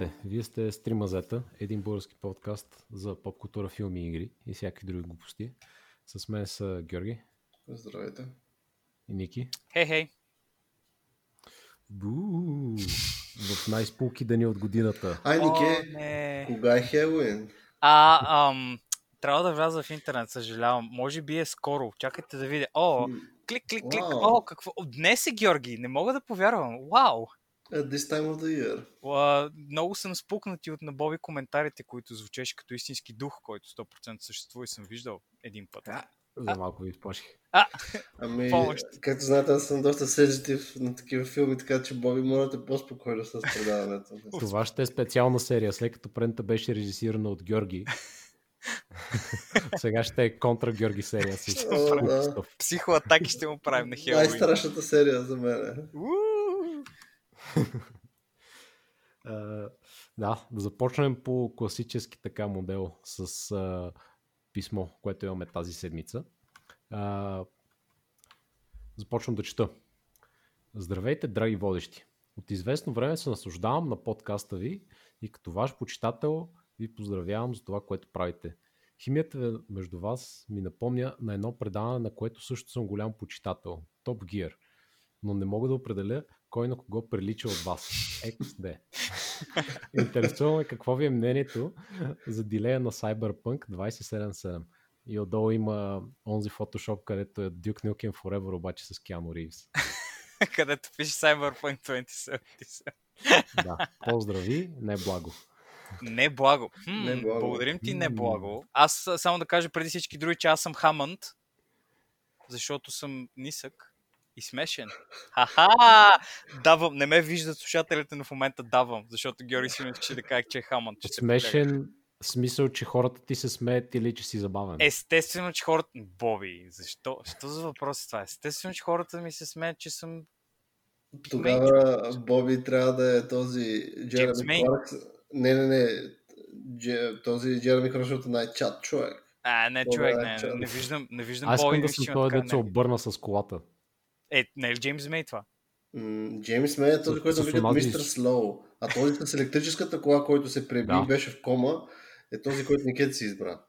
Здравейте! Вие сте Стримазета, един български подкаст за поп култура, филми и игри и всякакви други глупости. С мен са Георги. Здравейте. И Ники. Хей, хей. Бу! В най-спулки дни от годината. Ай, Нике, кога е Хелуин? А, ам, трябва да вляза в интернет, съжалявам. Може би е скоро. Чакайте да видя. О, клик, клик, клик. О, какво? Днес е Георги. Не мога да повярвам. Вау! At this time of the year. А, много съм спукнати от набови коментарите, които звучеше като истински дух, който 100% съществува и съм виждал един път. За малко ви изплаших. Ами, Помощ. както знаете, аз съм доста сензитив на такива филми, така че Боби, моля те по-спокойно с предаването. Това ще е специална серия, след като предната беше режисирана от Георги. Сега ще е контра Георги серия с О, да. Психоатаки ще му правим на Хелоуин. Най-страшната серия за мен. Уу! Да, да започнем по класически така модел с а, писмо, което имаме тази седмица. А, започвам да чета. Здравейте, драги водещи! От известно време се наслаждавам на подкаста ви и като ваш почитател ви поздравявам за това, което правите. Химията между вас ми напомня на едно предаване, на което също съм голям почитател. Top Gear. Но не мога да определя кой на кого прилича от вас. XD. Интересуваме какво ви е мнението за дилея на Cyberpunk 2077. И отдолу има онзи фотошоп, където е Duke Nukem Forever, обаче с Keanu Reeves. Където пише Cyberpunk 2077. Да, поздрави, не благо. Не благо. Хм, Не благо. Благодарим ти, не благо. Аз а, само да кажа преди всички други, че аз съм Хамънд, защото съм нисък и смешен. Ха-ха! Давам, не ме виждат слушателите, но в момента давам, защото Георги си ще да каже, че е Хамънд. че. Смешен смисъл, че хората ти се смеят или че си забавен. Естествено, че хората... Боби, защо? Що за въпрос е това? Естествено, че хората ми се смеят, че съм... Тогава Боби трябва да е този Джереми Мейн. Кларкс. Не, не, не. Дже- този Джереми Кларкс от най-чат човек. А, не, Боби човек, е не, чат. не виждам, не виждам Аз искам да съм така дето се не- обърна с колата. Е, не е ли Джеймс Мей това? М, Джеймс Мей е този, който викат Мистер Слоу. А този с електрическата кола, който се преби Да. беше в кома, е този, който Никет си избра.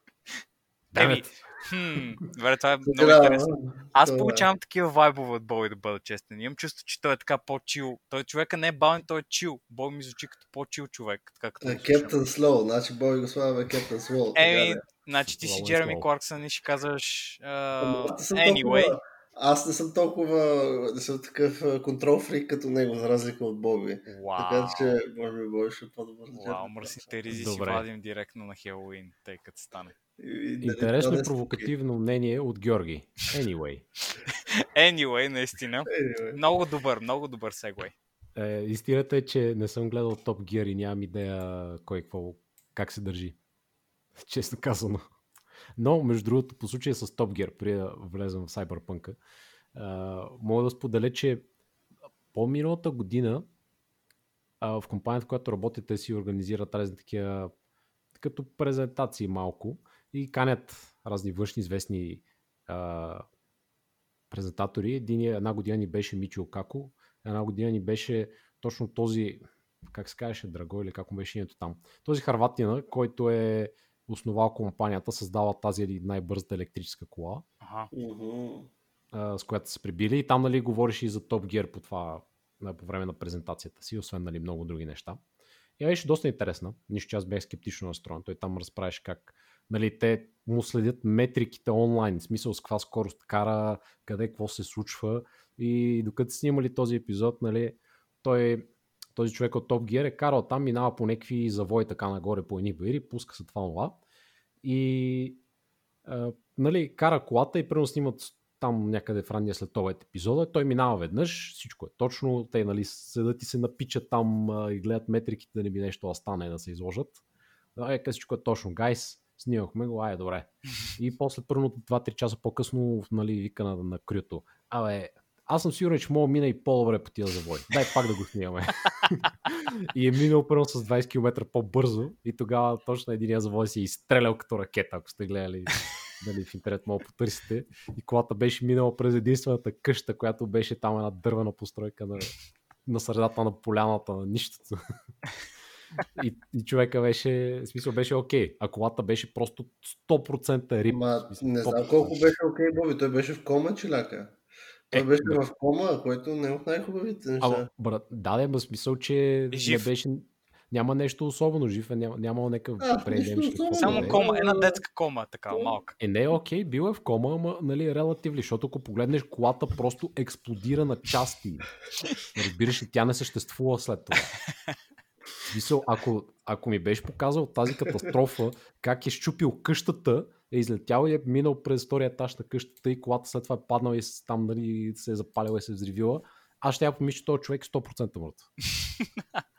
Еми, хм, добре, това е много Да, интересно. Аз това е. получавам такива вайбове от Боби, да бъда честен. Имам чувство, че той е така по-чил. Той човека не е бавен, той е чил. Боби ми звучи като по-чил човек. Така като слушам. Кептън Слоу, значи Боби го слагаме Кептън Слоу. Еми, значи ти си е Джереми. Кларксън и ще казваш... Uh, anyway, Аз не съм толкова, не съм такъв контрол фрик като него, за разлика от Боби. Така вау. че, може би, Боби ще е по-добър. за Вау, теб. мръсните ризи си вадим директно на Хелоуин, тъй като стане. И- и- да- Интересно да провокативно мнение от Георги. Anyway. Anyway, наистина. Anyway. Много добър, много добър сегвей. Е, истината е, че не съм гледал Top Gear и нямам идея кой какво, как се държи. Честно казано. Но, между другото, по случая с Top Gear, преди да влезем в Cyberpunk, мога да споделя, че по-миналата година в компанията, в която работите, си организират разни такива като презентации малко и канят разни външни известни а, презентатори. Един, една година ни беше Мичо Како, една година ни беше точно този, как се казваше, Драго или как му беше името там. Този харватина, който е основал компанията, създава тази най-бързата електрическа кола, Ага. А, с която се прибили. И там нали, говориш и за Top Gear по, това, по време на презентацията си, освен нали, много други неща. И беше доста интересна. Нищо, че аз бях скептично настроен. Той там разправяше как нали, те му следят метриките онлайн, в смисъл с каква скорост кара, къде какво се случва. И докато снимали този епизод, нали, той, този човек от Top Gear е карал там, минава по някакви завои така нагоре по едни бари, пуска се това това. И а, нали, кара колата и прено снимат там някъде в ранния след това епизода. Той минава веднъж, всичко е точно. Те нали, седат и се напичат там а, и гледат метриките да не би нещо да стане да се изложат. Е, всичко е точно. Гайс, снимахме го, ай, добре. И после първо 2-3 часа по-късно нали, вика на, на крюто. Абе, аз съм сигурен, че мога да мина и по-добре по тия завой. Дай пак да го снимаме. и е минал първо с 20 км по-бързо и тогава точно един завой си е изстрелял като ракета, ако сте гледали нали, в интернет мога да потърсите. И колата беше минала през единствената къща, която беше там една дървена постройка на, на средата на поляната, на нищото. И, и човека беше, в смисъл беше окей, а колата беше просто 100% рип. Ма, не знам 100%. колко беше окей, Боби. Той беше в кома, челяка. Той Е, беше бе. в кома, което не е от най-хубавите неща. Ама, брат, да, да, в смисъл, че Жив. не беше, няма нещо особено жив, е, няма, нямало някакъв да Само кома, една детска кома, така Кома. малка. Е, не, окей, бил е в кома, ама нали, релативли, защото ако погледнеш колата, просто експлодира на части. Разбираш ли, тя не съществува след това. Смисъл, ако, ако ми беше показал тази катастрофа, как е щупил къщата, е излетял и е минал през втория етаж на къщата и колата след това е паднала и там нали, се е запалила и се е взривила, аз ще я помисля, че този човек е 100% мъртв.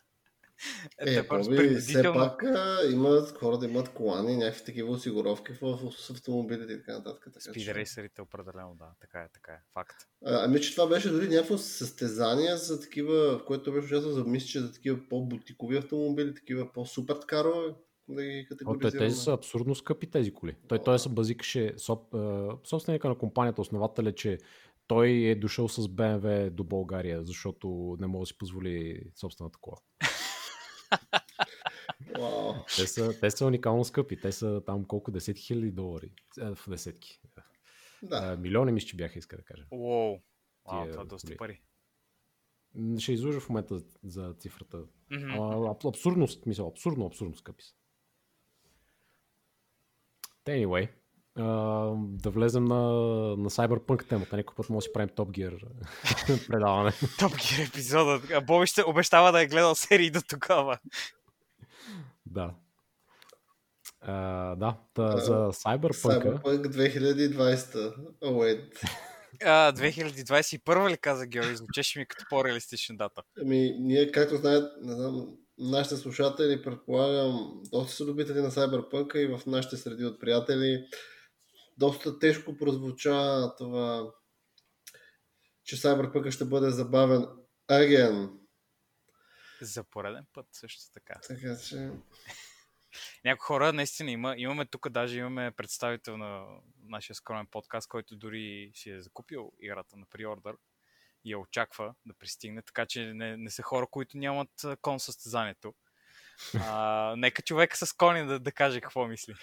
Е, Е, Боби, все пак а, имат хора да имат колани, някакви такива осигуровки в, в, в автомобилите и така нататък. Така, че- Спидерейсерите определено, да. Така е, така е. Факт. А, ами, че това беше дори някакво състезание за такива, в което беше участвал за мисля, че за такива по-бутикови автомобили, такива по-суперкарове, да ги категоризираме. тези са абсурдно скъпи тези коли. Той, той се базикаше, соб, е, собственика на компанията, основателя, че той е дошъл с BMW до България, защото не може да си позволи собствената кола. Те са, те са уникално скъпи. Те са там колко десетки хиляди долари. Е, в десетки. Да. А, милиони мисля, че бяха, иска да кажа. Уоу. Вау, Тия това е доста пари. Ще излъжа в момента за, цифрата. Ама, аб- абсурдно, мисля, абсурдно, абсурдно скъпи са. Anyway, а, да влезем на, на Cyberpunk темата. Някой път може да си правим Top Gear предаване. Топ Гир епизода. А Боби ще обещава да е гледал серии до тогава. да. А, да, та, за Cyberpunk. Cyberpunk 2020. Oh, wait. А, 2021 ли каза Георги? Звучеше ми като по-реалистична дата. Ами, ние, както знаят, не знам, нашите слушатели, предполагам, доста са любители на Cyberpunk и в нашите среди от приятели. Доста тежко прозвуча това, че Cyberpunk ще бъде забавен again. За пореден път също така. Така че... Някои хора наистина има. Имаме тук, даже имаме представител на нашия скромен подкаст, който дори си е закупил играта на приордър я очаква да пристигне, така че не, не са хора, които нямат кон състезанието. А, нека човека с кони да, да каже какво мисли.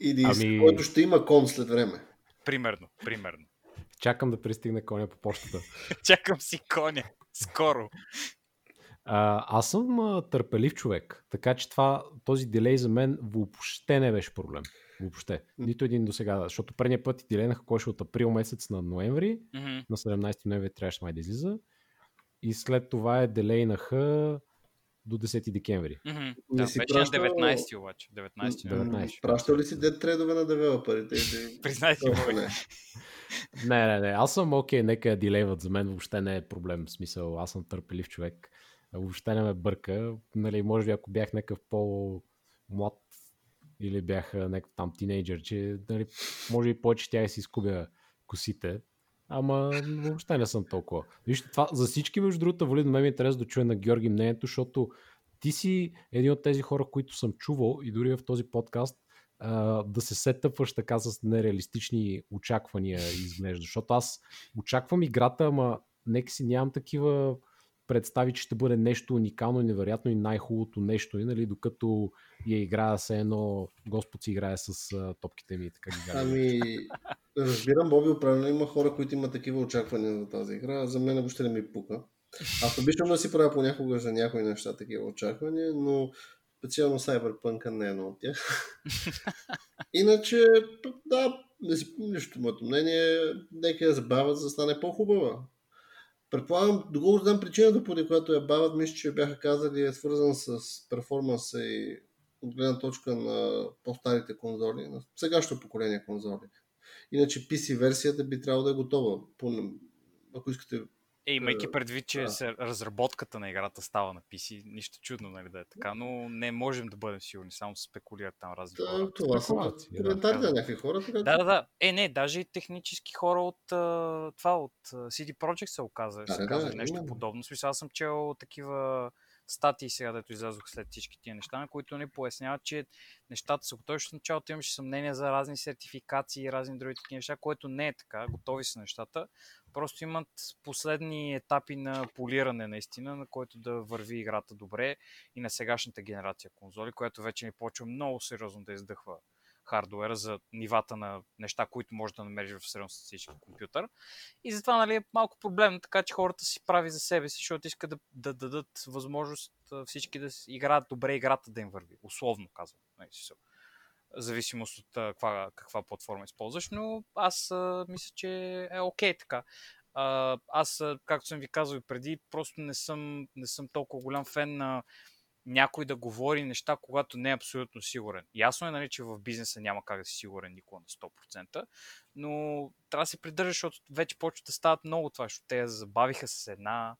Или ами... който ще има кон след време. Примерно, примерно. Чакам да пристигне коня по почтата. Чакам си коня. Скоро. А, аз съм а, търпелив човек, така че това, този дилей за мен въобще не беше проблем. Въобще. Нито един до сега. Защото предния път ти дилейнаха кой ще от април месец на ноември. Мгм. На 17 ноември трябваше май да излиза. И след това е делейнаха до 10 декември. Не Да, си беше на пращал- 19 обаче. 19 Да. 19. М, Пращал ли си дет тредове на девелоперите? Признай си, не. Не, не, не. Аз съм окей, нека я дилейват. За мен въобще не е проблем. В смисъл, аз съм търпелив човек. Въобще не ме бърка. Нали, може би ако бях някакъв по-млад или бях някакъв там тинейджър, че нали, може и повече тя си изкубя косите. Ама въобще не съм толкова. Вижте, това за всички, между другото, вали на мен ми е интересно да чуя на Георги мнението, защото ти си един от тези хора, които съм чувал и дори в този подкаст да се сетъпваш така с нереалистични очаквания изглежда. Защото аз очаквам играта, ама нека си нямам такива представи, че ще бъде нещо уникално и невероятно и най-хубавото нещо, и, нали, докато я играя се едно Господ си играе с а, топките ми и така ги. Ами, разбирам, Боби, определено има хора, които имат такива очаквания за тази игра. За мен въобще не ми пука. Аз обичам да си правя понякога за някои неща такива очаквания, но специално Cyberpunk не е едно от тях. Иначе, да, не си, нищо моето мнение, нека я забавят, за да стане по-хубава. Предполагам, доколко знам причината, поради която я бавят, мисля, че бяха казали, е свързан с перформанса и от гледна точка на по-старите конзоли, на сегашното поколение конзоли. Иначе PC версията би трябвало да е готова. Ако искате Е, имайки Е, предвид, че да. разработката на играта става на PC, нищо чудно, нали да е така, но не можем да бъдем сигурни, само спекулират там разни хора. Да, това са спекулации, да. някакви хора. Така, Да, да, да. Е, не, даже и технически хора от това, от CD Projekt се оказа, Да, се да, казва да, нещо именно. подобно. Смисъл, аз съм чел такива статии сега, дето излязох след всички тия неща, на които ни поясняват, че нещата са готови. В началото имаше съмнение за разни сертификации и разни други такива неща, което не е така. Готови са нещата. Просто имат последни етапи на полиране наистина, на който да върви играта добре и на сегашната генерация конзоли, която вече ни почва много сериозно да издъхва хардуера за нивата на неща, които може да намериш в средностатистически компютър. И затова нали, е малко проблемно, така че хората си прави за себе си, защото искат да, да дадат възможност всички да играят добре играта да им върви. Условно казвам. Нали, зависимост от каква, каква платформа използваш, но аз а, мисля, че е окей okay, така. А, аз, както съм ви казал и преди, просто не съм, не съм толкова голям фен на някой да говори неща, когато не е абсолютно сигурен. Ясно е, нали, че в бизнеса няма как да си сигурен никога на 100%, но трябва да се придържаш, защото вече почват да стават много това, защото те забавиха с една,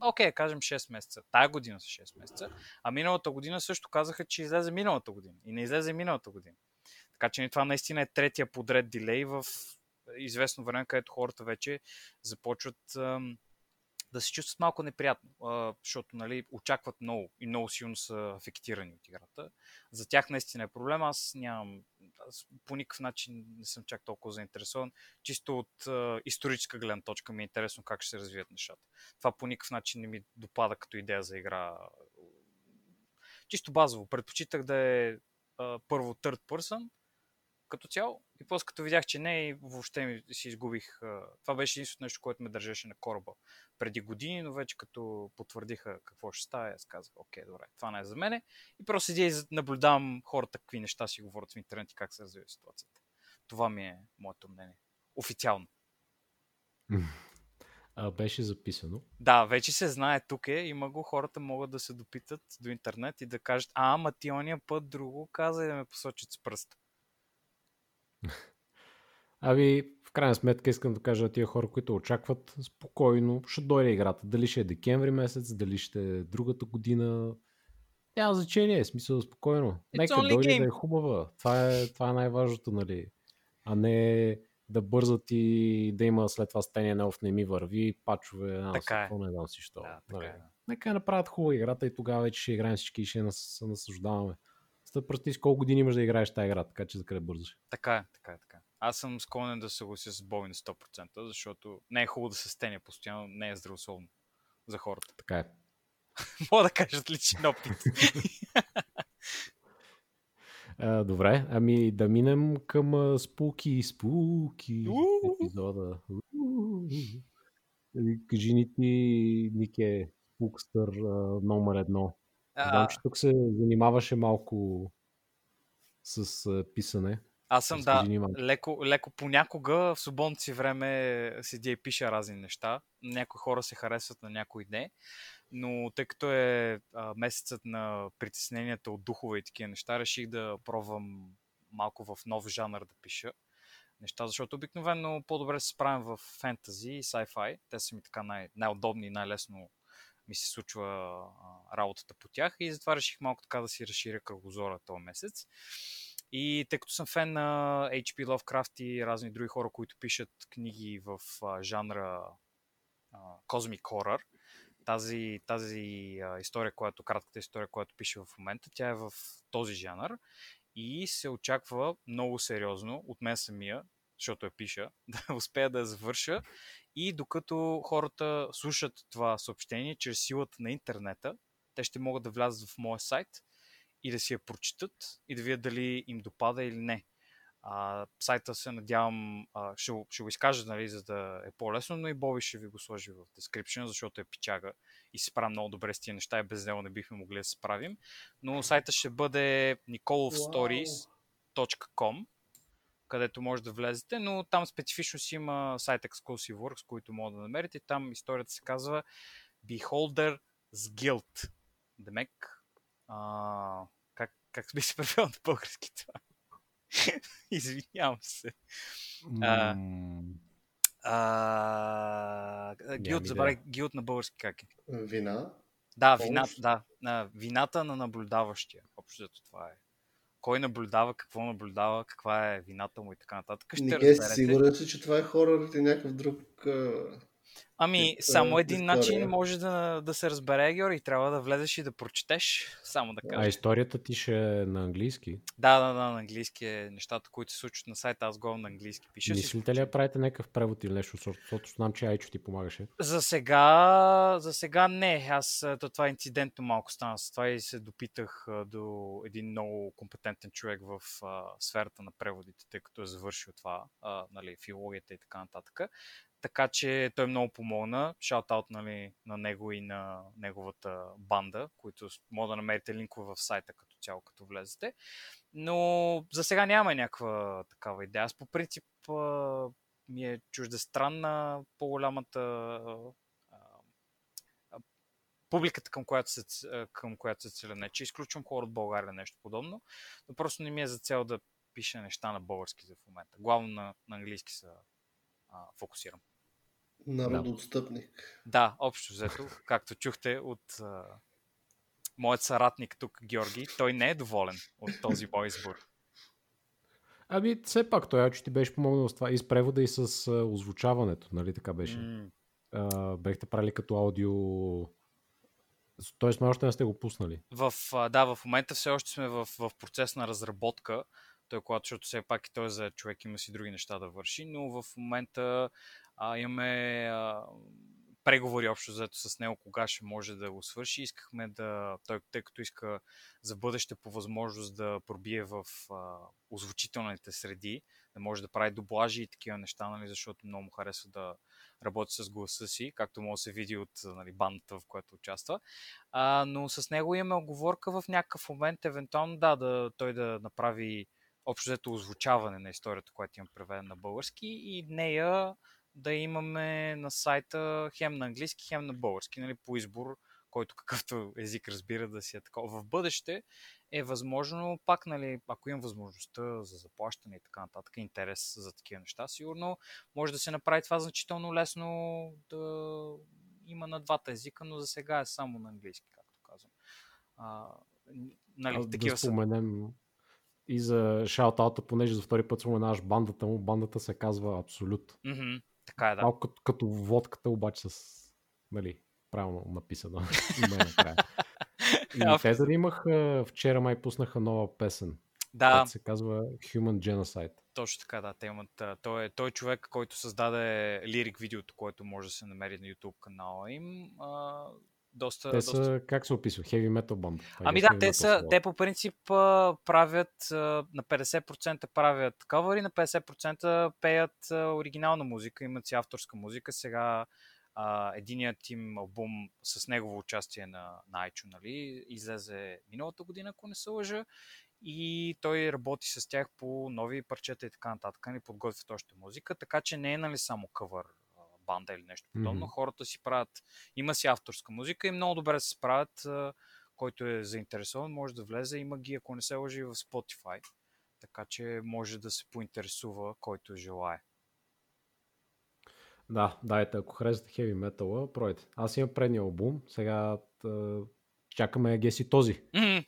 окей, okay, кажем 6 месеца. Тая година са 6 месеца. А миналата година също казаха, че излезе миналата година. И не излезе миналата година. Така че това наистина е третия подред дилей в известно време, където хората вече започват ам, да се чувстват малко неприятно, защото нали, очакват много и много силно са афектирани от играта. За тях наистина е проблем. Аз нямам. Аз по никакъв начин не съм чак толкова заинтересован. Чисто от а, историческа гледна точка ми е интересно как ще се развият нещата. Това по никакъв начин не ми допада като идея за игра. Чисто базово. Предпочитах да е а, първо third person, като цяло. И после като видях, че не, и въобще ми си изгубих. Това беше единственото нещо, което ме държеше на кораба преди години, но вече като потвърдиха какво ще става, аз казах, окей, добре, това не е за мене. И просто седя и наблюдавам хората какви неща си говорят в интернет и как се развива ситуацията. Това ми е моето мнение. Официално. А, беше записано. Да, вече се знае тук е, има го, хората могат да се допитат до интернет и да кажат, а, ама ти ония път друго каза и да ме посочат с пръста. Ами, в крайна сметка искам да кажа тия хора, които очакват спокойно, ще дойде играта. Дали ще е декември месец, дали ще е другата година. Няма значение, смисъл спокойно. Нека дойде game. да е хубава. Това е, това е най-важното, нали? А не да бързат и да има след това стение на не ми върви, пачове, аз така е. не знам си що. Да, нали? е. Нека направят хубава играта и тогава вече ще играем всички и ще се наслаждаваме. Стъп пръсти с колко години имаш да играеш тази игра, така че за къде бързаш. Така е, така е, така. Аз съм склонен да се съглася с Боби на 100%, защото не е хубаво да се стеня постоянно, не е здравословно за хората. Така е. Мога да кажат личен опит. А, добре, ами да минем към спуки, спуки епизода. Кажи ни ти, Нике, Спукстър номер едно. Знам, че тук се занимаваше малко с писане. Аз съм, да, леко, леко понякога в свободното си време седя и пиша разни неща. Някои хора се харесват, на някои не. Но тъй като е а, месецът на притесненията от духове и такива неща, реших да пробвам малко в нов жанр да пиша неща, защото обикновено по-добре се справям в фентази и sci-fi. Те са ми така най- най-удобни и най-лесно ми се случва работата по тях и затова реших малко така да си разширя кръгозора този месец. И тъй като съм фен на H.P. Lovecraft и разни други хора, които пишат книги в а, жанра а, Cosmic Horror, тази, тази а, история, която, кратката история, която пише в момента, тя е в този жанр и се очаква много сериозно от мен самия, защото я пиша, да успея да я завърша и докато хората слушат това съобщение чрез силата на интернета, те ще могат да влязат в моя сайт и да си я прочитат и да видят дали им допада или не. А, сайта се надявам, а, ще, ще го изкажа, нали, за да е по-лесно, но и Боби ще ви го сложи в description, защото е пичага и се справя много добре с тия неща и без него не бихме могли да се справим. Но сайта ще бъде nicolovstories.com където може да влезете, но там специфично си има сайт Exclusive Works, които могат да намерите. Там историята се казва Beholder с Guilt. Демек, а, как, как би се превел на български това? Извинявам се. А, а, гилд, забравяй гилд на български как е. Вина? Да, вина, да, на, вината на наблюдаващия. Общо това е кой наблюдава, какво наблюдава, каква е вината му и така нататък. Ще Не е сигурен си, че това е хорър или някакъв друг Ами, Тип, само а, един история. начин може да, да се разбере, Георги. Трябва да влезеш и да прочетеш. Само да А кажа. историята ти ще е на английски. Да, да, да, на английски е нещата, които се случват на сайта. Аз го на английски пиша. Мислите ли да правите някакъв превод или нещо, защото знам, че Айчо ти помагаше. За сега, за сега не. Аз а, то, това инцидентно малко стана с това и се допитах а, до един много компетентен човек в а, сферата на преводите, тъй като е завършил това, а, нали, филологията и така нататък. Така че той много помогна. Шаутаут нали, на него и на неговата банда, които може да намерите линкове в сайта като цяло, като влезете. Но за сега няма някаква такава идея. Аз по принцип ми е чуждестранна по-голямата а, а, публиката, към която се, към която се целя. Не, че изключвам хора от България нещо подобно, но просто не ми е за цел да пиша неща на български за в момента. Главно на, на английски се а, фокусирам. Народоотстъпник. Да, общо взето, както чухте от а, моят съратник тук, Георги, той не е доволен от този мой избор. Ами, все пак, той Айчо ти беше помогнал с това и с превода и с а, озвучаването, нали така беше? М, А, бехте правили като аудио... Тоест, май още не сте го пуснали. В, а, да, в момента все още сме в, в процес на разработка. Той, когато, защото все пак и той е за човек, има си други неща да върши, но в момента а, имаме а, преговори общо взето с него, кога ще може да го свърши. Искахме да, той, тъй като иска за бъдеще по възможност да пробие в а, озвучителните среди, да може да прави дублажи и такива неща, нали, защото много му харесва да работи с гласа си, както може да се види от нали, бандата, в която участва. А, но с него имаме оговорка в някакъв момент, евентуално да, да той да направи общо взето озвучаване на историята, която имам преведена на български и нея да имаме на сайта хем на английски, хем на български, нали, по избор, който какъвто език разбира да си е такова. В бъдеще е възможно, пак, нали, ако имам възможността за заплащане и така нататък, интерес за такива неща, сигурно може да се направи това значително лесно да има на двата езика, но за сега е само на английски, както казвам. А, нали, Аз такива да споменем и за шаутаута, понеже за втори път споменаваш бандата му. Бандата се казва Абсолют. Мгм, така е, да. Малко като, като водката, обаче с нали, правилно написано име накрая. И А, те дали имах, а, вчера май пуснаха нова песен, Да, която се казва Human Genocide. точно така, да. Те имат, той, е, той е човек, който създаде лирик видеото, което може да се намери на YouTube канала им. А, доста, Те доста са, как се описва? Heavy Metal банда. Ами да, те, са, те по принцип правят на 50% правят кавъри, на 50% пеят оригинална музика, имат си авторска музика. Сега а, единият им албум с негово участие на, на Айчо, нали, излезе миналата година, ако не се лъжа. И той работи с тях по нови парчета и така нататък, ни подготвят още музика, така че не е нали само кавър банда или нещо подобно. Мгм. Хората си правят, има си авторска музика и много добре се справят. който е заинтересован, може да влезе. Има ги, ако не се лъжи, в Spotify. Така че може да се поинтересува, който желая. Да, дайте, ако харесвате Heavy Metal, пройдете. Аз имам предния албум, сега чакаме геси този. Мгм.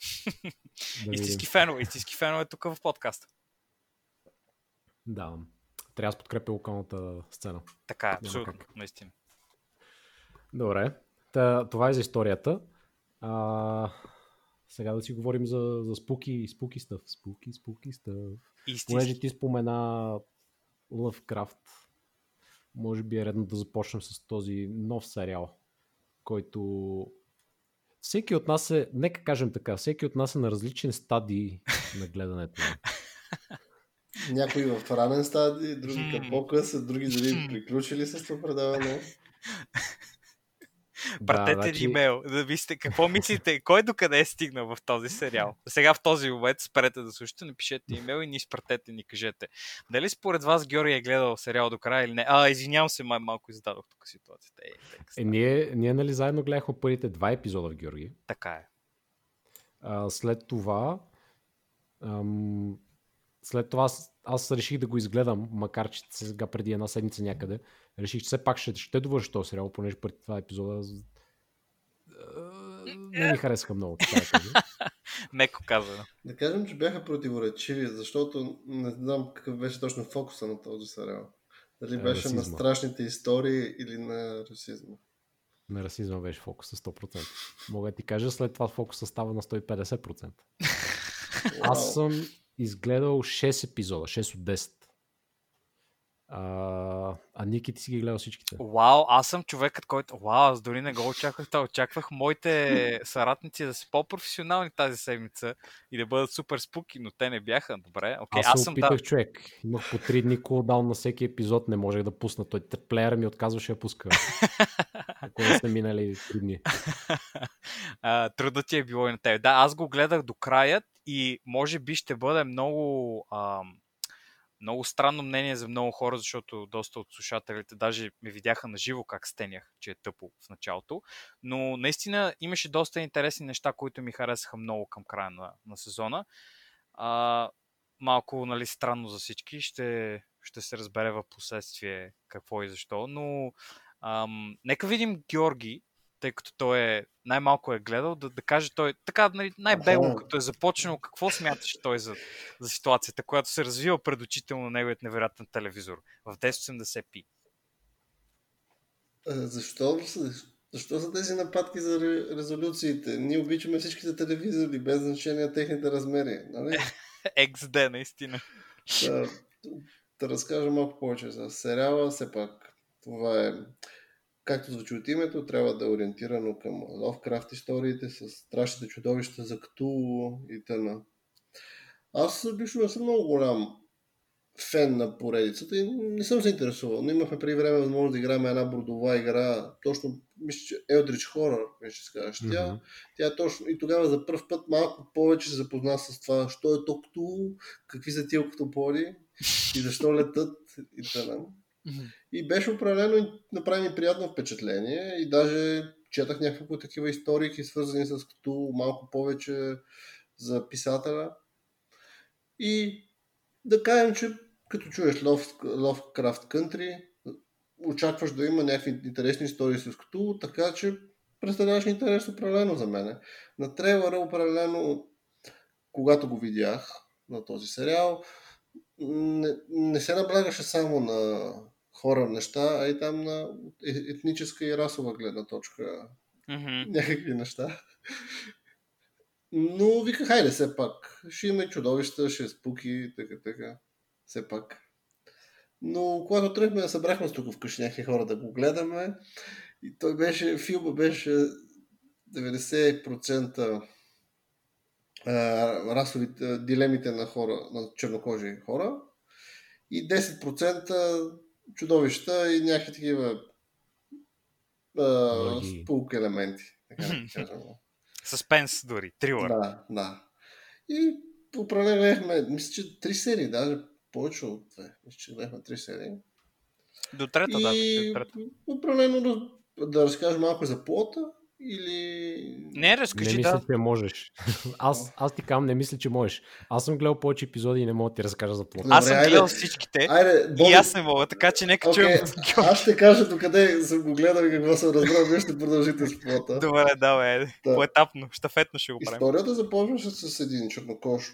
Да истински фенове, истински фенове тук в подкаста. Да, трябва да подкрепя локалната сцена. Така Няма абсолютно, как. наистина. Добре, Та, това е за историята. А, сега да си говорим за, за спуки, спуки стъв. Спуки, спуки стъв. Понеже ти спомена Lovecraft, може би е редно да започнем с този нов сериал, който всеки от нас е, нека кажем така, всеки от нас е на различен стадий на гледането. Някои в ранен стадий, други като по-къс, други Хм. приключили с това предаване. Пратете да, ни значи, имейл, да вижте какво мислите, кой докъде е стигнал в този сериал. Сега в този момент спрете да слушате, напишете имейл и ни изпратете, ни кажете. Дали според вас Георги е гледал сериал до края или не? А, извинявам се, май малко издадох тук ситуацията. Е, Е, ние, ние нали заедно гледахме първите два епизода в Георги. така е. А, след това ам, след това аз, аз реших да го изгледам, макар че сега преди една седмица някъде, реших, че все пак ще, ще довърша този сериал, понеже преди това епизода аз, не ми харесаха много. Меко казано. Да кажем, че бяха противоречиви, защото не знам какъв беше точно фокуса на този сериал. Дали беше на расизма. страшните истории или на расизма? На расизма беше фокуса 100%. Мога да ти кажа, след това фокуса става на 150%. Аз Вау. съм изгледал 6 епизода, 6 от 10. А, а Ники, ти си ги гледал всичките. Вау, аз съм човекът, който... Вау, аз дори не го очаквах. това. Очаквах моите съратници да са по-професионални тази седмица и да бъдат супер спуки, но те не бяха. Добре, окей, Аз, аз съм опитах да... човек. Имах по 3 дни кулдаун на всеки епизод, не можех да пусна. Той плеера ми отказваше да пуска. Ако не са минали 3 дни. а, трудно ти е било и на тебе. Да, аз го гледах до краят и може би ще бъде много, ам, много странно мнение за много хора, защото доста от слушателите даже ме видяха на живо как стенях, че е тъпо в началото. Но наистина имаше доста интересни неща, които ми харесаха много към края на, на сезона. А, малко нали, странно за всички. Ще, ще се разбере в последствие какво и защо. Но ам, нека видим Георги, тъй като той е най-малко е гледал, да, да каже той така нали, най-бегло, Аха. като е започнал, какво смяташе той за, за ситуацията, която се развива пред очите на неговият невероятен телевизор в 1080p. А, Защо, защо са тези нападки за ре- резолюциите? Ние обичаме всичките телевизори, без значение техните размери. Нали? XD, наистина. Да, да разкажа малко повече за сериала. Все пак това е, както звучи от името, трябва да е ориентирано към Ловкрафт историите с страшните чудовища за Ктулу и т.н. Аз лично не съм много голям фен на поредицата и не съм се интересувал. Но имахме преди време възможност да играем една бордова игра, точно, мисля, че Eldritch Horror, беше се казваш тя. Мгм. Тя точно и тогава за първ път малко повече се запозна с това, що е то какви са тия ктополи и защо летат и т.н. И беше определено направи ми приятно впечатление и даже четах няколко такива истории, свързани с Ктулу, малко повече за писателя. И да кажем, че като чуеш Love, Lovecraft Country, очакваш да има някакви интересни истории с Ктулу, така че представляваш интерес определено за мене. На трейлера определено, когато го видях на този сериал, не, не се наблягаше само на хора неща, а и там на е- етническа и расова гледна точка Мгм. някакви неща. Но вика, хайде, все пак. Ще има чудовища, ще е спуки, така, така. Все пак. Но когато тръгнахме, събрахме се тук вкъщи някакви хора да го гледаме. И той беше, филма беше 90% а, расовите дилемите на хора, на чернокожи хора и 10% чудовища и някакви такива а, спулк елементи. Така да кажем. Съспенс дори, трилър. Да, да. И гледахме, мисля, че три серии, даже повече от две. Мисля, че гледахме три серии. До трета, да. и До трета. определено да, да разкажа малко за плота или... Не, Не разкажи, мисля, да. че можеш. Аз, аз ти казвам, не мисля, че можеш. Аз съм гледал повече епизоди и не мога да ти разкажа за плота. Аз съм айде. гледал всичките Айде, и аз не мога, така че нека Окей, чуем. аз ще кажа докъде съм го гледал и какво съм разбрал, вие ще продължите с плота. Добре, да, бе. Да. Поетапно, щафетно ще го правим. Историята започваше с един чернокож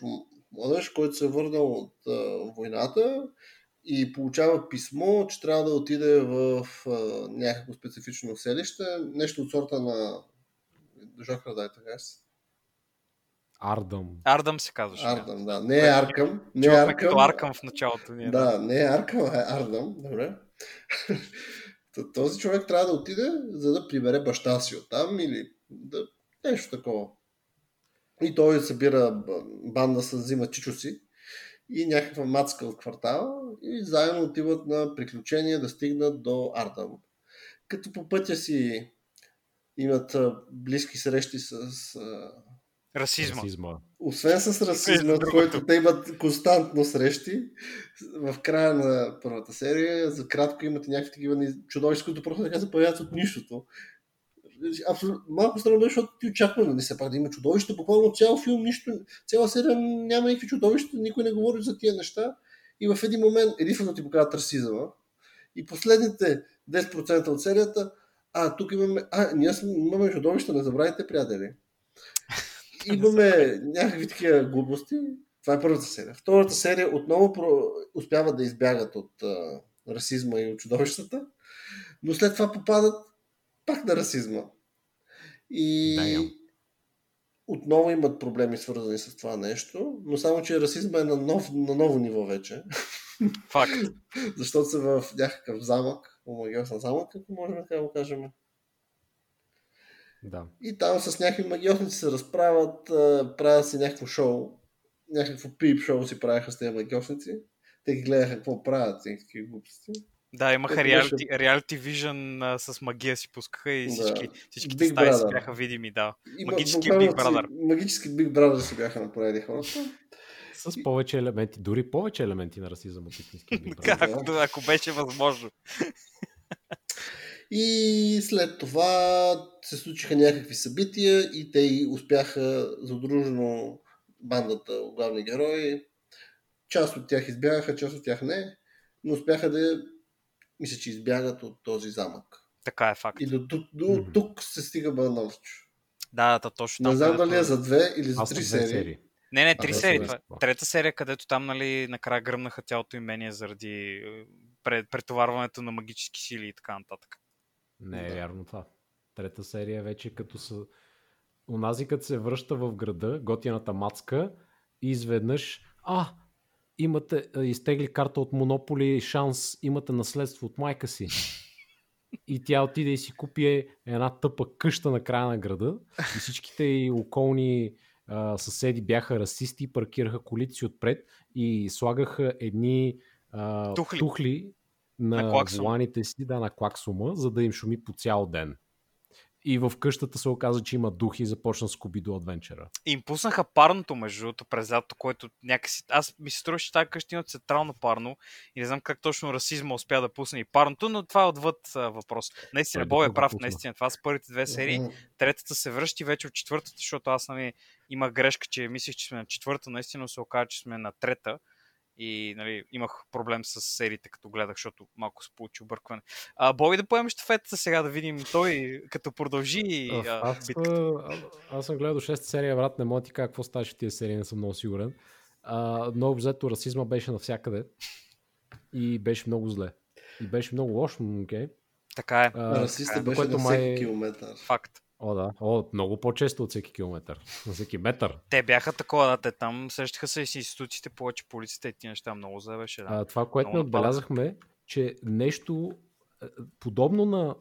младеж, който се е върнал от а, войната и получава писмо, че трябва да отиде в а, някакво специфично селище, нещо от сорта на Жохра, дай така си. Ардъм. Ардъм се казваше. Ардъм, да. Не е Аркъм. Не е Чувахме като Аркъм. Аркъм в началото. Ние, Да, не е Аркъм, а е Ардъм. Добре. Този човек трябва да отиде, за да прибере баща си оттам или да... нещо такова. И той събира банда с взима чичо си и някаква мацка от квартала и заедно отиват на приключения да стигнат до Ардъм. Като по пътя си имат близки срещи с... Расизма. Расизма. освен с расизма, Между от който те имат константно срещи, в края на първата серия, за кратко имате някакви такива чудовища, които просто така се появяват от нищото. Абсолютно, малко странно беше, защото ти очаква, нали, все пак да има чудовища, буквално цял филм, нищо, цяла серия няма никакви чудовища, никой не говори за тия неща. И в един момент, единствено ти показват расизма. И последните 10% от серията, а, тук имаме, а, ние имаме чудовища, не забравяйте, приятели. Имаме някакви такива глупости. Това е първата серия. Втората серия отново про... успяват да избягат от а, расизма и от чудовищата, но след това попадат пак на расизма. И Damn. Отново имат проблеми свързани с това нещо, но само, че расизма е на, нов, на ново ниво вече, Факт. защото са в някакъв замък, омагиосен замък, ако можем така да го кажем. Да. И там с някакви магиосници се разправят, правят си някакво шоу, някакво пип шоу си правяха с тези магиосници. Те ги гледаха какво правят и такива глупости. Да, имаха реалити, реалити вижън а, с магия си пускаха и Да. всички, всичките Big стаи си бяха видими, да. Има Магически Big Brother. Магически Big Brother си бяха направили хората. С повече елементи, дори повече елементи на расизъм от истинския Big Brother. Ако, ако беше възможно. И след това се случиха някакви събития и те и успяха задружено бандата главни герои. Част от тях избягаха, част от тях не, но успяха да мисля, че избягат от този замък. Така е факт. И до, тук- до Мгм. тук се стига Банович. Да, да, точно. Не знам дали е за две или за три две серии. Не, не, А, три да, серии. Това. е да. Трета серия, където там, нали, накрая гръмнаха цялото имение заради е, пред, претоварването на магически сили и така нататък. Не е Да. вярно това. Трета серия вече като са... Унази като се връща в града, готината мацка и изведнъж а, имате, изтегли карта от Монополи, шанс, имате наследство от майка си. И тя отиде и си купи една тъпа къща на края на града и всичките й околни а, съседи бяха расисти, паркираха колите си отпред и слагаха едни а, Тухли. тухли на, На воланите си, да, на клаксума, за да им шуми по цял ден. И в къщата се оказа, че има дух и започна Скуби до адвенчера. И им пуснаха парното, между другото, през лято, което някакси... Аз ми се струва, че тази къща има централно парно и не знам как точно расизма успя да пусне и парното, но това е отвъд а, въпрос. Наистина, тук е прав, наистина. Това са първите две серии. Третата се връщи вече от четвъртата, защото аз нали, имах грешка, че мислех, че сме на четвърта, наистина се оказа, че сме на трета. И нали, имах проблем с сериите, като гледах, защото малко се получи объркване. А, Боби да поемеш щафетата сега да видим той, като продължи А, а, аз, битката. а, аз съм гледал 6 серия, брат, не мога ти кажа какво ставаше в тези серии, не съм много сигурен. А, но взето расизма беше навсякъде и беше много зле. И беше много лошо, окей. Така е. А, Расиста беше на всеки май- километър. Факт. О, да. О, много по-често от всеки километър. На всеки метър. Те бяха такова, да, те там срещаха се с институциите, повече полицията и тия неща много зле беше, да. А, това, което Много не отбелязахме, че нещо е, подобно на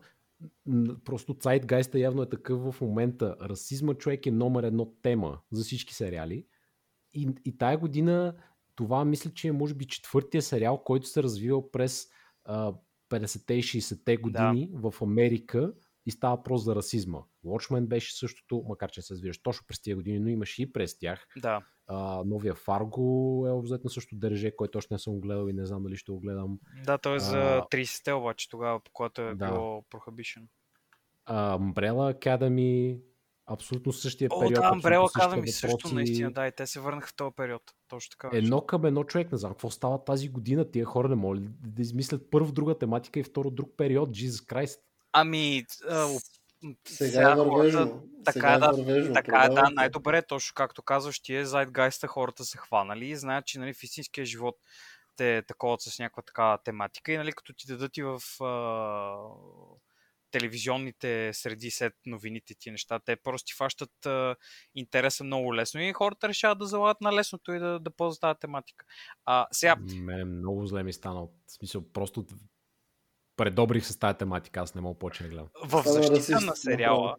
просто Zeitgeist явно е такъв в момента. Расизма човек е номер едно тема за всички сериали. И, и тая година това мисля, че е може би четвъртия сериал, който се развивал през а, 50-те и 60-те години в Америка и става въпрос за расизма. Watchmen беше същото, макар че се развиваш точно през тия години, но имаше и през тях. Да. А, новия Фарго е обзет на също държе, който още не съм гледал и не знам дали ще го гледам. Да, той е за А, 30-те обаче тогава, по което е да. било Prohibition. А, Umbrella Academy, абсолютно същия О, период. да, абсолютно Umbrella Academy също наистина, да, и те се върнаха в този период. Точно така. Едно към едно човек, не знам какво става тази година. Тия хора не могат да измислят първо друга тематика и второ друг период. Jesus Christ. Ами, а, м, Сега е хората- вървежно. така Сега е, е да, вървежно. Така е, да, най-добре, точно както казваш, ти е зайдгайста хората са хванали и знаят, че нали, в истинския живот те таковат с някаква такава тематика и нали, като ти дадат и в а, телевизионните среди след новините ти неща, те просто ти фащат а, интереса много лесно и хората решават да залагат на лесното и да, да ползват тази тематика. А, сега, Мене много зле ми стана. от- В смисъл, просто предобрих с тази тематика. Аз не мога повече да гледам. в защита на сериала,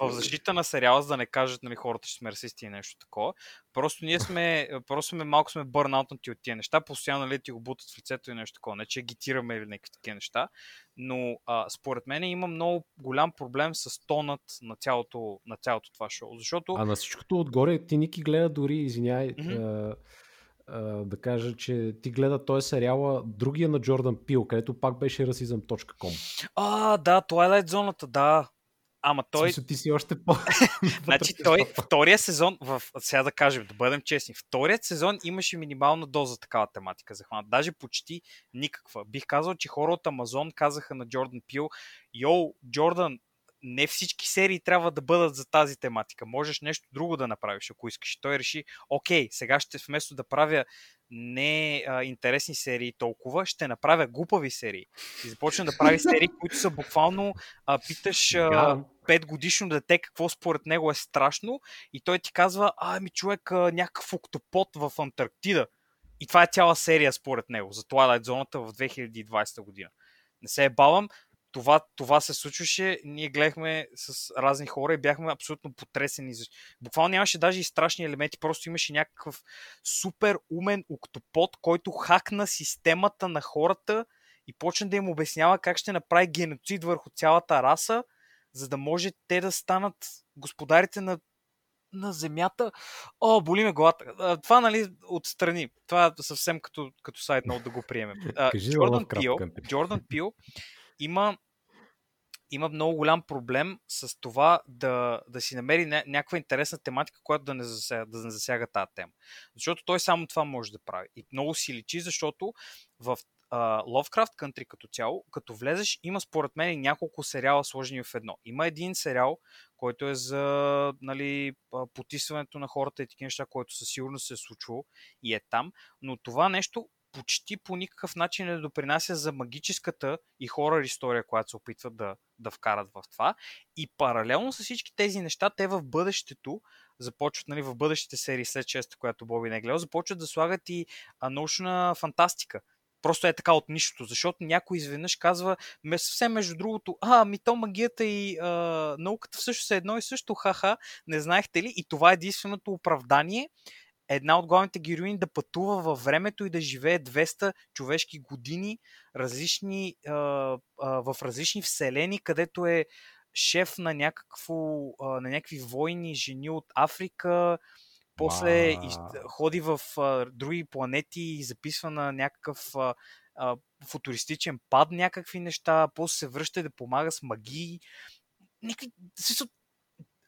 в защита на сериала, за да не кажат, нали, хората, че сме расисти и нещо такова. Просто ние сме, просто сме малко сме бърнаутнати от тия неща, постоянно нали, ти го бутат в лицето и нещо такова. Не, че агитираме или някакви такива неща, но а, според мен има много голям проблем с тонът на цялото, на цялото това шоу. Защото А на всичкото отгоре ти Ники гледа дори, извиняй, Мгм. Да кажа, че ти гледа този сериала, другия на Джордан Пил, където пак беше rasism.com. А, да, Twilight зоната, да. Ама Той... той, Смисъл, ти си още по... Значи той, втория сезон, в, сега да кажем, да бъдем честни, вторият сезон имаше минимална доза такава тематика захваната. Даже почти никаква. Бих казал, че хора от Амазон казаха на Джордан Пил, йоу, Джордан, не всички серии трябва да бъдат за тази тематика. Можеш нещо друго да направиш, ако искаш. Той реши, окей, сега ще вместо да правя не а, интересни серии толкова, ще направя глупави серии. И започна да прави серии, които са буквално а, питаш а, 5 годишно дете какво според него е страшно и той ти казва, ами човек, а, някакъв октопод в Антарктида. И това е цяла серия според него за Twilight зоната в 2020 година. Не се е балам, това, това се случваше, ние гледахме с разни хора и бяхме абсолютно потресени. Буквално нямаше даже и страшни елементи, просто имаше някакъв супер умен октопод, който хакна системата на хората и почна да им обяснява как ще направи геноцид върху цялата раса, за да може те да станат господарите на на земята. О, боли ме главата. Това, нали, отстрани. Това е съвсем като, като сайт да го приемем. Джордан Пил, Джордан Пил има, има много голям проблем с това да, да си намери ня- някаква интересна тематика, която да не, засяга, да не засяга тази тема. Защото той само това може да прави. И много си личи, защото в uh, Lovecraft Country като цяло, като влезеш, има според мен няколко сериала сложени в едно. Има един сериал, който е за нали, потисването на хората и такива неща, който със сигурност се е случвало и е там, но това нещо почти по никакъв начин не допринася за магическата и хорър история, която се опитват да, да вкарат в това. И паралелно с всички тези неща, те в бъдещето започват, нали, в бъдещите серии след честа, която Боби не е гледал, започват да слагат и научна фантастика. Просто е така от нищото, защото някой изведнъж казва, съвсем между другото, а, ми то магията и а, науката всъщност е едно и също, ха-ха, не знаехте ли? И това е единственото оправдание една от главните героини да пътува във времето и да живее 200 човешки години различни, а, а, в различни вселени, където е шеф на, някакво, а, на някакви войни жени от Африка, после wow. из, ходи в а, други планети и записва на някакъв а, а, футуристичен пад някакви неща, после се връща да помага с магии. Някакви,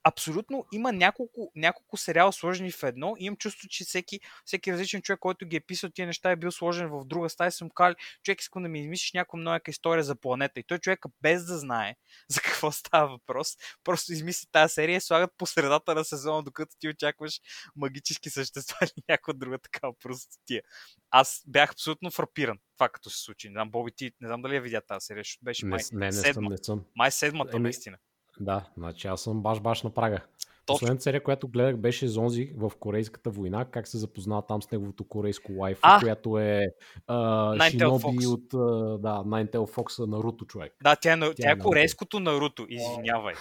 абсолютно има няколко, няколко сериала сложени в едно и имам чувство, че всеки, всеки различен човек, който ги е писал тия неща е бил сложен в друга стая, съм казал, човек искам да ми измислиш някаква нова история за планета. И той човека без да знае за какво става въпрос, просто измисли тази серия и слагат по средата на сезона, докато ти очакваш магически същества или някаква друга такава простотия. Аз бях абсолютно фрапиран това като се случи. Не знам, Боби, ти не знам дали я видя тази серия, защото беше не, май не, не, седма. Съм, не съм. Май седмата, Еми, наистина. Да, значи аз съм баш-баш на прага. Последната серия, която гледах, беше Зонзи в Корейската война, как се запознава там с неговото корейско лайф, а! която е а, Шиноби от а, да, Ninetale Fox Наруто човек. Да, тя е, тя, тя е, е корейското Наруто, извинявай.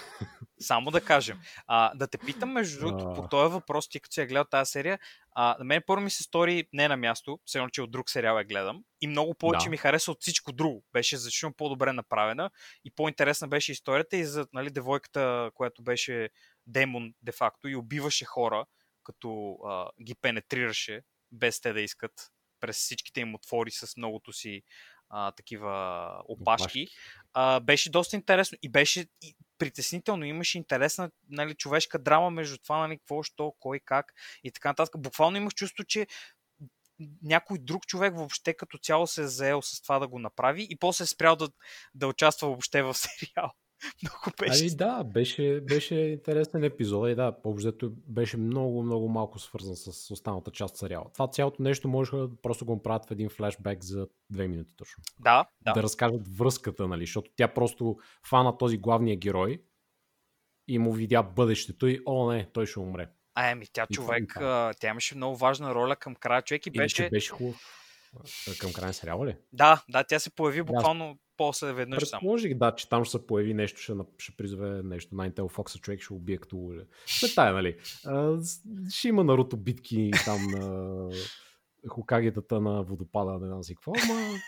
Само да кажем. А, да те питам, между другото, по този въпрос, ти като си е гледал тази серия, а, на мен първо ми се стори не на място, все едно, че от друг сериал я гледам. И много повече да. ми хареса от всичко друго. Беше значително по-добре направена и по-интересна беше историята и за нали, девойката, която беше демон де-факто и убиваше хора, като а, ги пенетрираше, без те да искат, през всичките им отвори с многото си а, такива опашки. А, беше доста интересно и беше и притеснително. Имаше интересна нали, човешка драма между това, нали, какво, що, кой, как и така нататък. Буквално имах чувство, че някой друг човек въобще като цяло се е заел с това да го направи и после е спрял да, да участва въобще в сериал. много беше. Ами да, беше, беше интересен епизод и да, по беше много, много малко свързан с останалата част сериала. Това цялото нещо можеха да просто го направят в един флешбек за две минути точно. Да, да. Да разкажат връзката, нали, защото тя просто фана този главния герой и му видя бъдещето и о не, той ще умре. А, ами тя човек, тя имаше много важна роля към края човек и беше... Или, беше хубав. Към края на сериала ли? Да, да, тя се появи буквално после веднъж само. Може да, че там ще се появи нещо, ще, ще призове нещо на Intel Fox, човек ще убие като. Не тая, нали? А, ще има Наруто битки там на хокагетата на водопада, не знам си какво, ама...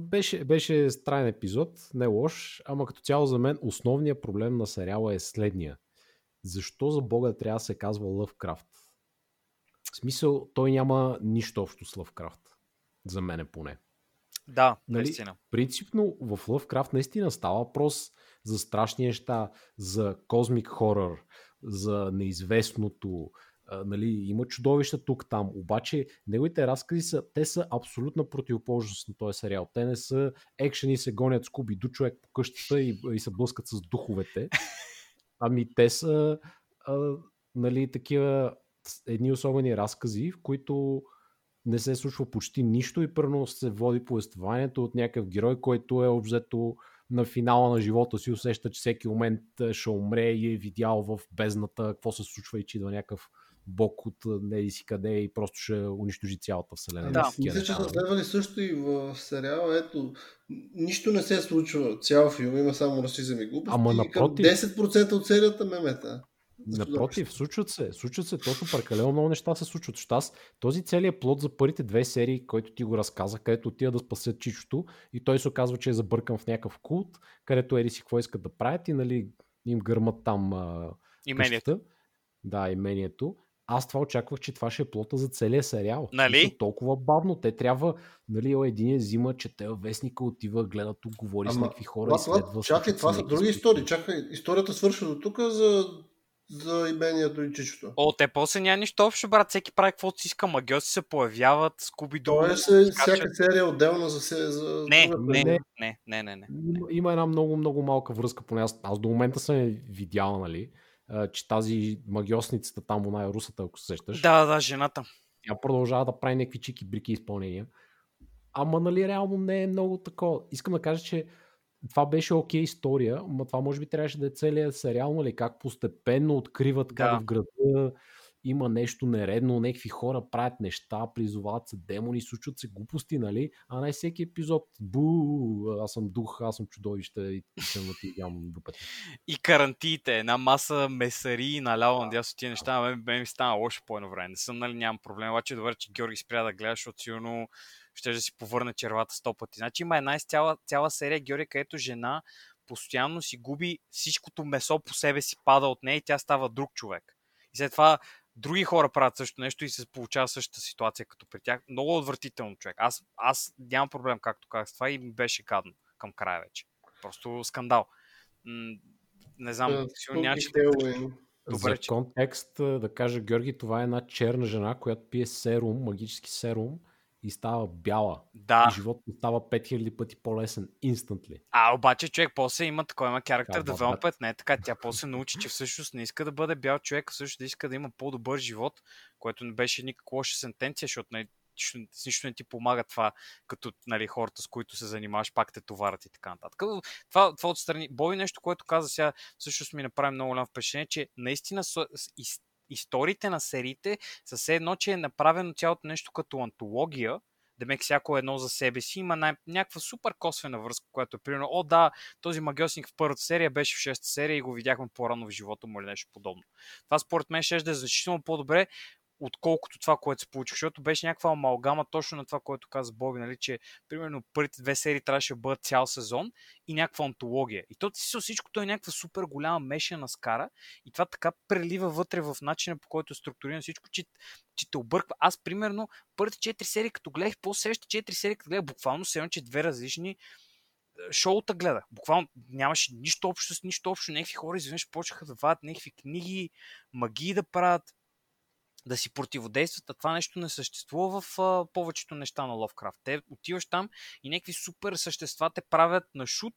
Беше, беше странен епизод, не лош, ама като цяло за мен основният проблем на сериала е следния. Защо за Бога трябва да се казва Лъвкрафт? В смисъл, той няма нищо общо с Лъвкрафт. За мене поне. Да, нали, наистина. Принципно в Lovecraft наистина става въпрос за страшни неща, за космик хорър, за неизвестното, нали, има чудовища тук, там, обаче неговите разкази са, те са абсолютна противоположност на този сериал. Те не са екшени, се гонят скуби до човек по къщата и, и се блъскат с духовете. Ами те са а, нали, такива едни особени разкази, в които не се случва почти нищо и първо се води повествованието от някакъв герой, който е обзето на финала на живота си, усеща, че всеки момент ще умре и е видял в бездната какво се случва и че идва някакъв бог от не си къде и просто ще унищожи цялата вселена. Да. Мисля, че са следвали също и в сериала. Ето, нищо не се случва. Цял филм има само расизъм и глупости. Ама напротив- към 10% от серията мемета. Напротив, случват се, случват се, точно прекалено много неща се случват. Аз този целият плод за първите две серии, който ти го разказа, където отива да спасят чичото и той се оказва, че е забъркан в някакъв култ, където ери си какво искат да правят и нали, им гърмат там а, Имението. къщата. Да, имението. Аз това очаквах, че това ще е плота за целия сериал. Нали? Мисля, толкова бавно. Те трябва, нали, един взима, чете вестника, отива, гледа тук, говори с Ама, някакви хора това, и следва. чакай, това са други истории. Чакай, историята свършва до тук за, за имението и чичото. О, те после няма нищо общо, брат. Всеки прави каквото си иска. Магиоси се появяват, скуби до. Тоест, е, всяка серия е отделна за, се, за Не, не, серия. не, не, не, не. Има, една много, много малка връзка, поне аз, аз до момента съм я видял, нали, че тази магиосницата там, она е русата, ако се сещаш, Да, да, жената. тя продължава да прави някакви чики брики изпълнения. Ама, нали, реално не е много такова. Искам да кажа, че това беше окей история, но това може би трябваше да е целият сериал, нали, как постепенно откриват как Да. в града има нещо нередно, някакви хора правят неща, призовават се демони, случват се глупости, нали? А не всеки епизод, бу, аз съм дух, аз съм чудовище и съм да ти ям дупета. И карантиите, една маса месари наляво надясно тия неща, мен, мен ми стана лошо по едно време. Не съм, нали, нямам проблем, обаче е добре, че Георги спря да гледа, защото сигурно ще да си повърне червата сто пъти. Значи има една цяла, цяла серия Георги, където жена постоянно си губи всичкото месо по себе си пада от нея и тя става друг човек. И след това други хора правят също нещо и се получава същата ситуация като при тях. Много отвратително човек. Аз, аз нямам проблем, както казах с това и ми беше гадно към края вече. Просто скандал. М, не знам, Да, сигурно няма, че... Halloween. Добре, За че- контекст да кажа, Георги, това е една черна жена, която пие серум, магически серум и става бяла. Да. И животът става 5000 пъти по-лесен, instantly. А, обаче човек после има такой, има character Да, development, не е така. Тя после научи, че всъщност не иска да бъде бял човек, всъщност да иска да има по-добър живот, което не беше никаква лоша сентенция, защото не, нищо- с нищо не ти помага това, като нали, хората, с които се занимаваш, пак те товарят и така нататък. Това, това отстрани. Бой нещо, което каза сега, всъщност ми направи много голямо впечатление, че наистина ис- историите на сериите са все едно, че е направено цялото нещо като антология, Демек всяко едно за себе си има най- някаква супер косвена връзка, която е примерно, о да, този магиосник в първата серия беше в шеста серия и го видяхме по-рано в живота му или нещо подобно. Това според мен ще е значително по-добре, отколкото това, което се получи, защото беше някаква амалгама точно на това, което каза Боби, нали, че примерно първите две серии трябваше да бъдат цял сезон и някаква антология. И то си всичкото е някаква супер голяма мешана скара и това така прелива вътре в начина по който е структурирано всичко, че, че те обърква. Аз примерно първите четири серии, като гледах, по-следващите четири серии, като гледах, буквално се че две различни е, шоута гледах. Буквално нямаше нищо общо с нищо общо. Някакви хора изведнъж почнаха да вадят някакви книги, магии да правят, да си противодействат, а това нещо не съществува в а, повечето неща на Ловкрафт. Те отиваш там и някакви супер същества те правят на шут,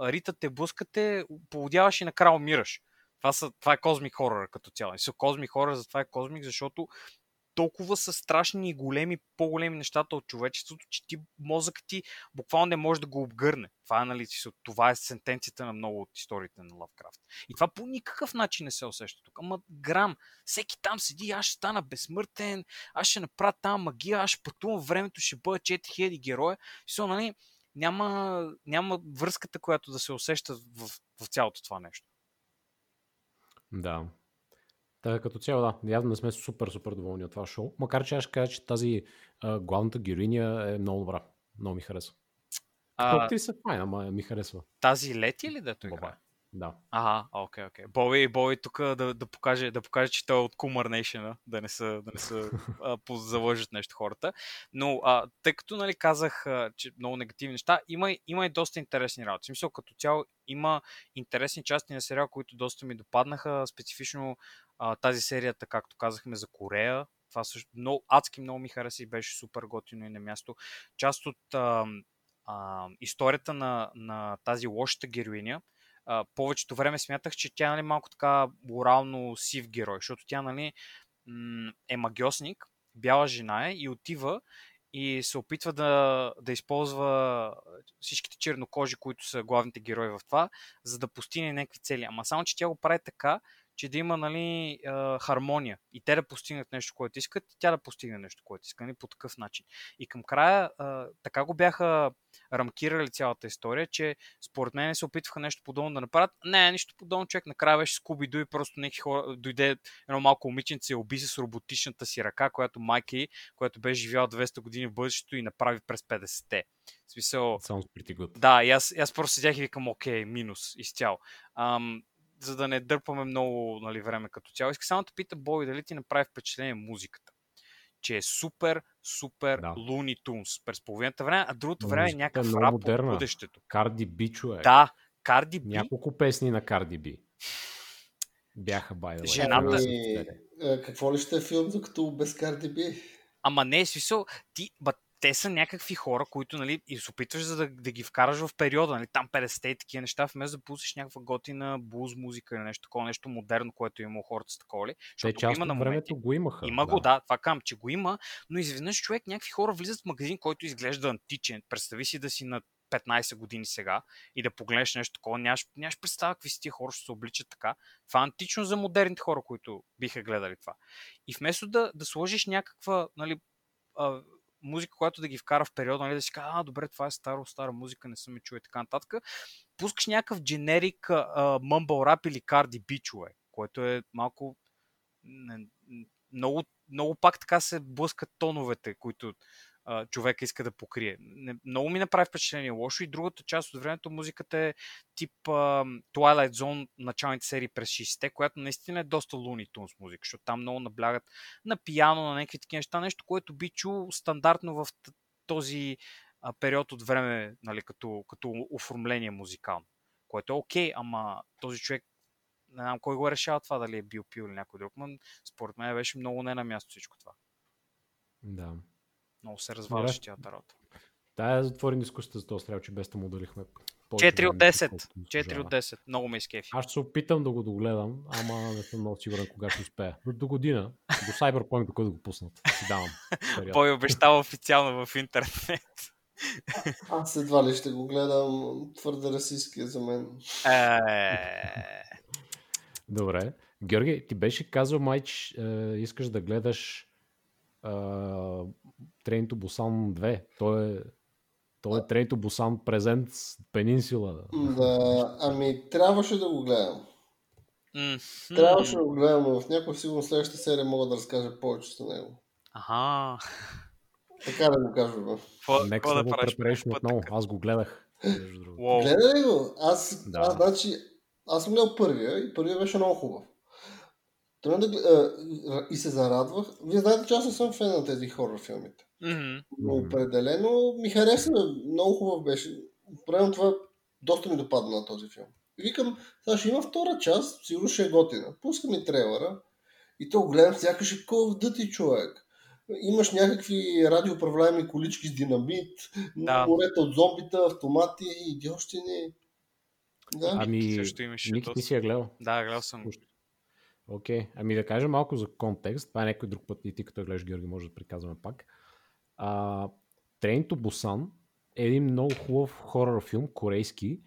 ритат те, блъскате, полудяваш и накрая умираш. Това, са, това е козмик хорър като цяло. И са козмик хорър, затова е козмик, защото толкова са страшни и големи, по-големи нещата от човечеството, че ти мозък ти буквално не може да го обгърне. Това е, нали, това е сентенцията на много от историите на Лавкрафт. И това по никакъв начин не се усеща тук. Ама грам, всеки там седи, аз ще стана безсмъртен, аз ще направя там магия, аз ще пътувам времето, ще бъда 4000 героя. И нали, няма, няма връзката, която да се усеща в, в цялото това нещо. Да. Така като цяло, да. Явно не сме супер, супер доволни от това шоу. Макар че аз ще кажа, че тази а, главната героиня е много добра. Много ми харесва. А, актриса е файна, ама ми харесва. тази лети ли да той играе? Да. Ага, окей, окей. Боби, Боби тук да, да, покаже, да покаже, че той е от Кумър Nation, да не са, да не са а, нещо хората. Но а, тъй като нали, казах, че много негативни неща, има, има и доста интересни работи. В смисъл, като цяло има интересни части на сериал, които доста ми допаднаха. Специфично а, тази серията, както казахме, за Корея. Това също много, адски много ми хареса и беше супер готино и на място. Част от а, а, историята на, на тази лошата героиня, повечето време смятах, че тя нали, малко така морално сив герой, защото тя нали, е магиосник, бяла жена е и отива и се опитва да, да използва всичките чернокожи, които са главните герои в това, за да постигне някакви цели. Ама само, че тя го прави така, че да има нали, хармония и те да постигнат нещо, което искат, и тя да постигне нещо, което иска, нали, по такъв начин. И към края така го бяха рамкирали цялата история, че според мен се опитваха нещо подобно да направят. Не, нищо подобно, човек накрая беше скуби и просто някакви хора, дойде едно малко момиченце и се с роботичната си ръка, която майка й, която беше живяла 200 години в бъдещето и направи през 50-те. В смисъл... Sounds pretty good. Да, и аз, аз просто седях и викам, окей, минус, изцяло. Ам, за да не дърпаме много нали, време като цяло. Иска само да пита Бой дали ти направи впечатление музиката. Че е супер, супер да. Looney Tunes през половината време, а другото време е някакъв е рап модерна. от бъдещето. Карди Би, човек. Да, Карди Би. Няколко песни на Карди Би. Бяха байдала. Жената... Ами, какво ли ще е филм, докато без Карди Би? Ама не, смисъл, ти, ба, те са някакви хора, които нали, и се опитваш за да, да ги вкараш в периода, нали, там 50-те и такива неща, вместо да пуснеш някаква готина блуз музика или нещо такова, нещо модерно, което има хората с такова ли. Те част има на времето го имаха. Има да. го, да, това кам, че го има, но изведнъж човек, някакви хора влизат в магазин, който изглежда античен. Представи си да си на 15 години сега и да погледнеш нещо такова, нямаш, нямаш представа какви си тия хора ще се обличат така. Това е антично за модерните хора, които биха гледали това. И вместо да, да сложиш някаква нали, музика, която да ги вкара в периода, нали, да си кажа, а, добре, това е старо, стара музика, не съм ми чуе така нататък. Пускаш някакъв дженерик мъмбъл рап или карди бичове, което е малко много, много пак така се блъскат тоновете, които а, човека иска да покрие. Не, много ми направи впечатление лошо и другата част от времето музиката е тип а, Twilight Zone, началните серии през 60-те, която наистина е доста Looney Tunes музика, защото там много наблягат на пияно, на някакви такива неща, нещо, което би чул стандартно в този а, период от време, нали, като, като оформление музикално. Което е окей, okay, ама този човек не знам кой го е решава това, дали е бил пил или някой друг, но според мен беше много не на място всичко това. Да. Много се разваляше тялата работа. Да, я затворим дискусията за този сериал, че без да му дарихме 4 от 10. 4 от 10. Много ме изкефи. Аз ще се опитам да го догледам, ама не съм много сигурен кога ще успея. До, до година, до Cyberpunk, докато да го пуснат. Си давам. Бой обещава официално в интернет. Аз едва ли ще го гледам. Твърде расистски е за мен. Е... Добре. Георги, ти беше казал, майч, е, искаш да гледаш Трейнто Бусан 2. Той е, той е Трейнто Бусан презент с Пенинсила. Да, ами трябваше да го гледам. Трябваше да го гледам, но в някаква сигурно следващата серия мога да разкажа повече за него. Ага. Така да го кажа. Нека да го препреш отново. Аз го гледах. Wow. Гледай ли го? Аз, да. аз, значи, аз съм гледал първия и първия беше много хубав. Трябва да, а, и се зарадвах. Вие знаете, че аз не съм фен на тези хорор филмите. Mm-hmm. Но определено ми хареса. Много хубав беше. Правилно това доста ми допадна на този филм. И викам, сега ще има втора част, сигурно ще е готина. Пускам и трейлера и то гледам, сякаш е кол в дъти човек. Имаш някакви радиоуправляеми колички с динамит, да. морета от зомбита, автомати и идиощини. Да. Ами, също имаше Ники, ти си я гледал? Да, гледал съм. Окей, okay. ами да кажа малко за контекст. Това е някой друг път и ти като гледаш Георги може да приказваме пак. А, Train to Busan е един много хубав хорор филм, корейски,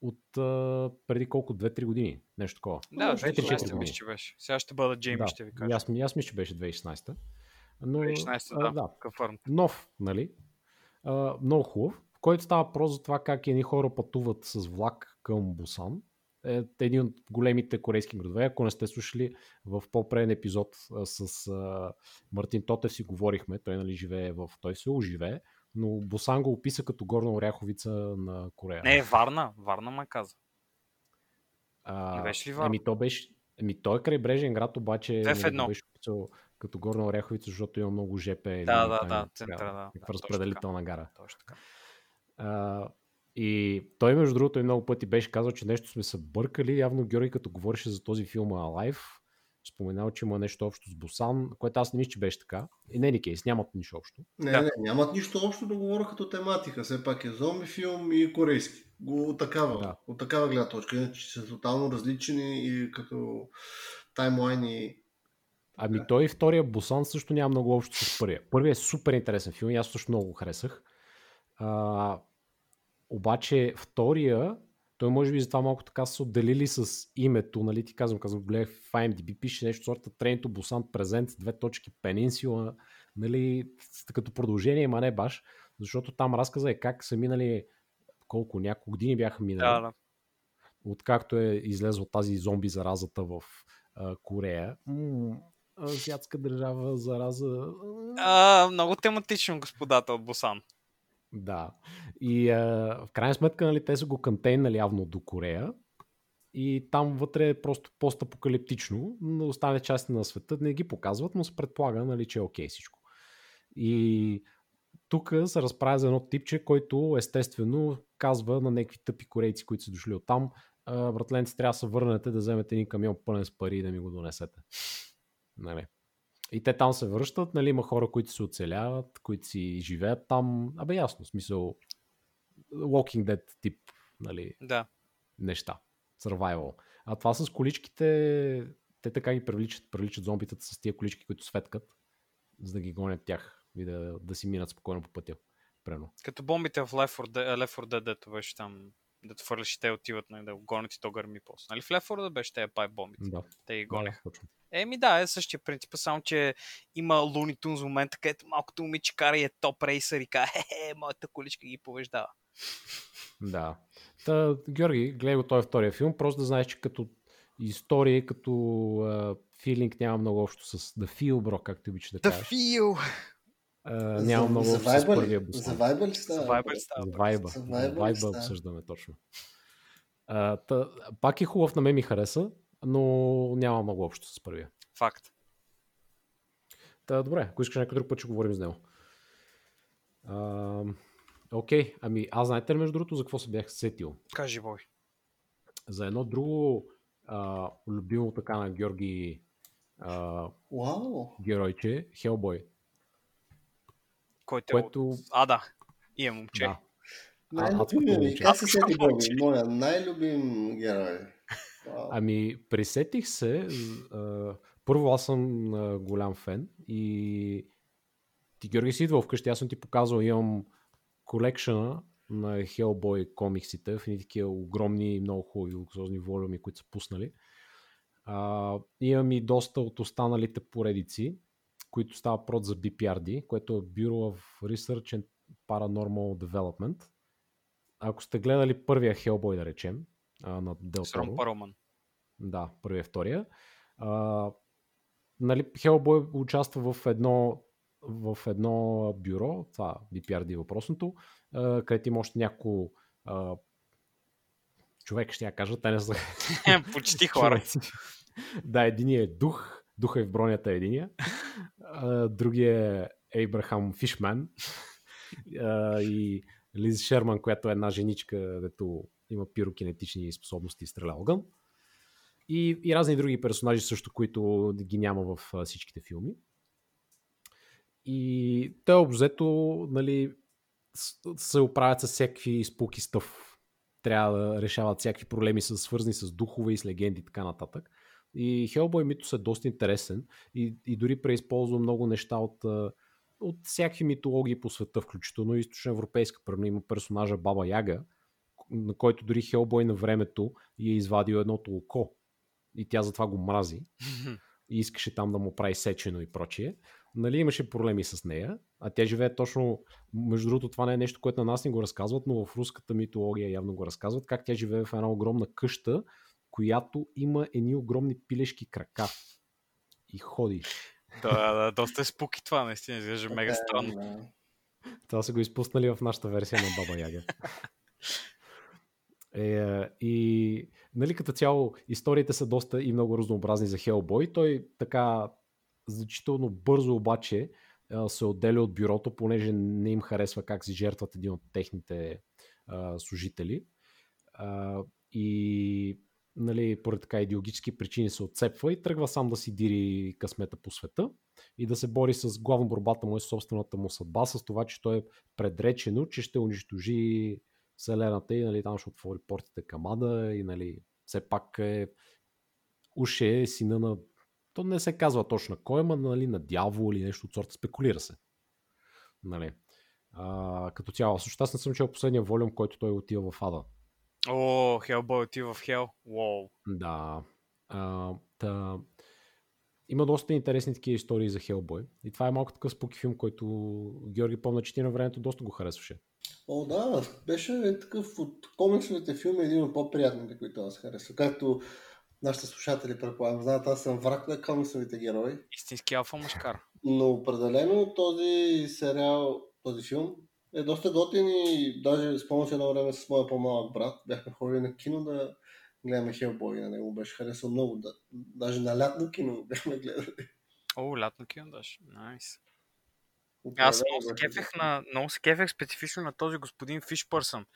от а, преди колко 2-3 години. Нещо такова. Да, 2016 мисля, че беше. Сега ще бъда Джейми, да, ще ви кажа. Аз, аз мисля, че беше 2016. Но, 2016, да, да Confirmed. Нов, нали? А, много хубав, в който става въпрос за това как едни хора пътуват с влак към Бусан е един от големите корейски градове. Ако не сте слушали, в по-преден епизод с а, Мартин Тотев си говорихме. Той нали живее в... Той се живее, но Босан го описа като горна оряховица на Корея. Не, Варна. Варна ме каза. А, Не беше ли Варна? Еми, то беше. Еми, той е крайбрежен град, обаче в нали, беше описал като Горна Оряховица, защото има много ЖП. Да, да, да, центъра, да, разпределителна гара. Точно така. А, и той, между другото, и много пъти беше казал, че нещо сме се бъркали. Явно Георги, като говореше за този филм Alive, споменал, че има нещо общо с Бусан, което аз не мисля, че беше така. И не, кейс, нямат нищо общо. Не, Да. не, нямат нищо общо да говоря като тематика. Все пак е зомби филм и корейски. От, такава, Да. от такава гледна точка. Иначе са тотално различни и като таймлайн и... Ами Да. той и втория Бусан също няма много общо с първия. Първият е супер интересен филм и аз също много го харесах. А, обаче втория, той може би затова малко така са се отделили с името, нали ти казвам, казвам, гледах в IMDb, пише нещо сорта Тренито Бусан Презент, две точки Пенинсула, нали, като продължение, ма не баш, защото там разказа е как са минали колко, няколко години бяха минали Да, да. откакто е излезла тази зомби заразата в а, Корея. Азиатска държава зараза. А, много тематично, господата от Бусан. Да. И а, в крайна сметка, нали, те са го контейнали явно до Корея. И там вътре е просто постапокалиптично, но останали части на света не ги показват, но се предполага, нали, че е окей всичко. И тук се разправя за едно типче, който естествено казва на някакви тъпи корейци, които са дошли от там, братленци, трябва да се върнете да вземете един камион пълен с пари и да ми го донесете. Нали. И те там се връщат, нали, има хора, които се оцеляват, които си живеят там. Абе ясно, в смисъл Walking Dead тип нали, Да. неща. Survival. А това с количките, те така ги привличат, привличат зомбитата с тия колички, които светкат, за да ги гонят тях и да, да си минат спокойно по пътя. Прено. Като бомбите в Left 4 Dead, Left 4 Dead, дето беше там, дето фърляш и те отиват нали, да го гонят и то гърми после. Нали в Left 4 Dead беше тези пайп бомбите? Да, Те ги да, гонеха. точно. Еми да, е същия принцип, само че има Looney Tunes момента, където малкото момиче кара и е топ рейсър и казва, хе, моята количка ги побеждава. Да. Та, Георги, гледай го той втория филм, просто да знаеш, че като история, като филинг няма много общо с The Feel, бро, както обичаш да The кажеш. Feel! А, няма много за с вайба ли? първия За вайба ли става? За Viber става. За вайба. За За вайба вайба обсъждаме точно. А, та, пак е хубав, на мен ми хареса, но няма много общо с първия. Факт. Та, добре, ако искаш някой друг път, ще говорим с него. А, окей, ами аз знаете ли между другото за какво се бях сетил? Кажи, бой. За едно друго а, любимо така на Георги а, Вау! геройче, Хелбой. Който е Което... от... А, да. И е момче. Да. Най-любимия адското ми. момче. Как се сети Боби? Моя най-любим герой. Ами, присетих се. А, първо, аз съм а, голям фен и ти, Георги, си идвал вкъщи. Аз съм ти показал, имам колекшена на Hellboy комиксите в едни такива огромни, много хубави луксозни волюми, които са пуснали. А, имам и доста от останалите поредици, които става прод за BPRD, което е Bureau of Research and Paranormal Development. Ако сте гледали първия Hellboy, да речем, на Toro, Пароман. да, първия втория. А, нали, Hellboy участва в едно, в едно бюро, това BPRD въпросното, а, където има още няколко човек, ще я кажа, те не са Почти хора. Да, единия е дух, духа е в бронята единия, а, другия е Ейбрахам Фишман и Лиз Шерман, която е една женичка, дето има пирокинетични способности и стреля огън. И, и разни други персонажи също, които ги няма в всичките филми. И те обзето, нали, се оправят с всякакви спуки стъв. Трябва да решават всякакви проблеми, свързани с духове и с легенди и така нататък. И Hellboy митос е доста интересен и, и дори преизползва много неща от, от всякакви митологии по света, включително и източноевропейска. Примерно има персонажа Баба Яга, на който дори Хелбой на времето и е извадил едното око. И тя затова го мрази и искаше там да му прави сечено и прочие. Нали, имаше проблеми с нея, а тя живее точно, между другото това не е нещо, което на нас не го разказват, но в руската митология явно го разказват, как тя живее в една огромна къща, която има едни огромни пилешки крака и ходи. да, да, доста е спуки това, наистина изглежда мега е, странно. да. Това са го изпуснали в нашата версия на Баба Яга. Е, и нали, като цяло историите са доста и много разнообразни за Хелбой. Той така значително бързо обаче се отделя от бюрото, понеже не им харесва как си жертват един от техните а, служители. А, и нали, поради така идеологически причини се отцепва и тръгва сам да си дири късмета по света и да се бори с главно борбата му и собствената му съдба, с това, че той е предречено, че ще унищожи Вселената и нали, там ще отвори портите към Ада и нали, все пак е уше е сина на то не се казва точно кой, ма нали, на дявол или нещо от сорта, спекулира се. Нали. А, като цяло, също аз не съм чел последния волюм, който той отива в Ада. О, Хелбой отива в Хел. Уоу. Да. А, та... Има доста интересни такива истории за Хелбой. И това е малко такъв споки филм, който Георги помня, че ти на времето доста го харесваше. О, да, беше такъв от комиксовите филми един от по-приятните, които аз харесвам. Както нашите слушатели предполагам знаят, аз съм враг на комиксовите герои. Истински алфа мъжкар. Но определено този сериал, този филм е доста готин и даже спомням се едно време с моя по-малък брат. Бяхме ходили на кино да гледаме Хелбой. На него беше харесал много. Да, даже на лятно кино бяхме гледали. О, лятно кино даже. Найс. Nice. Аз много се кефех, на, много се кефех специфично на този господин Фишпърсън.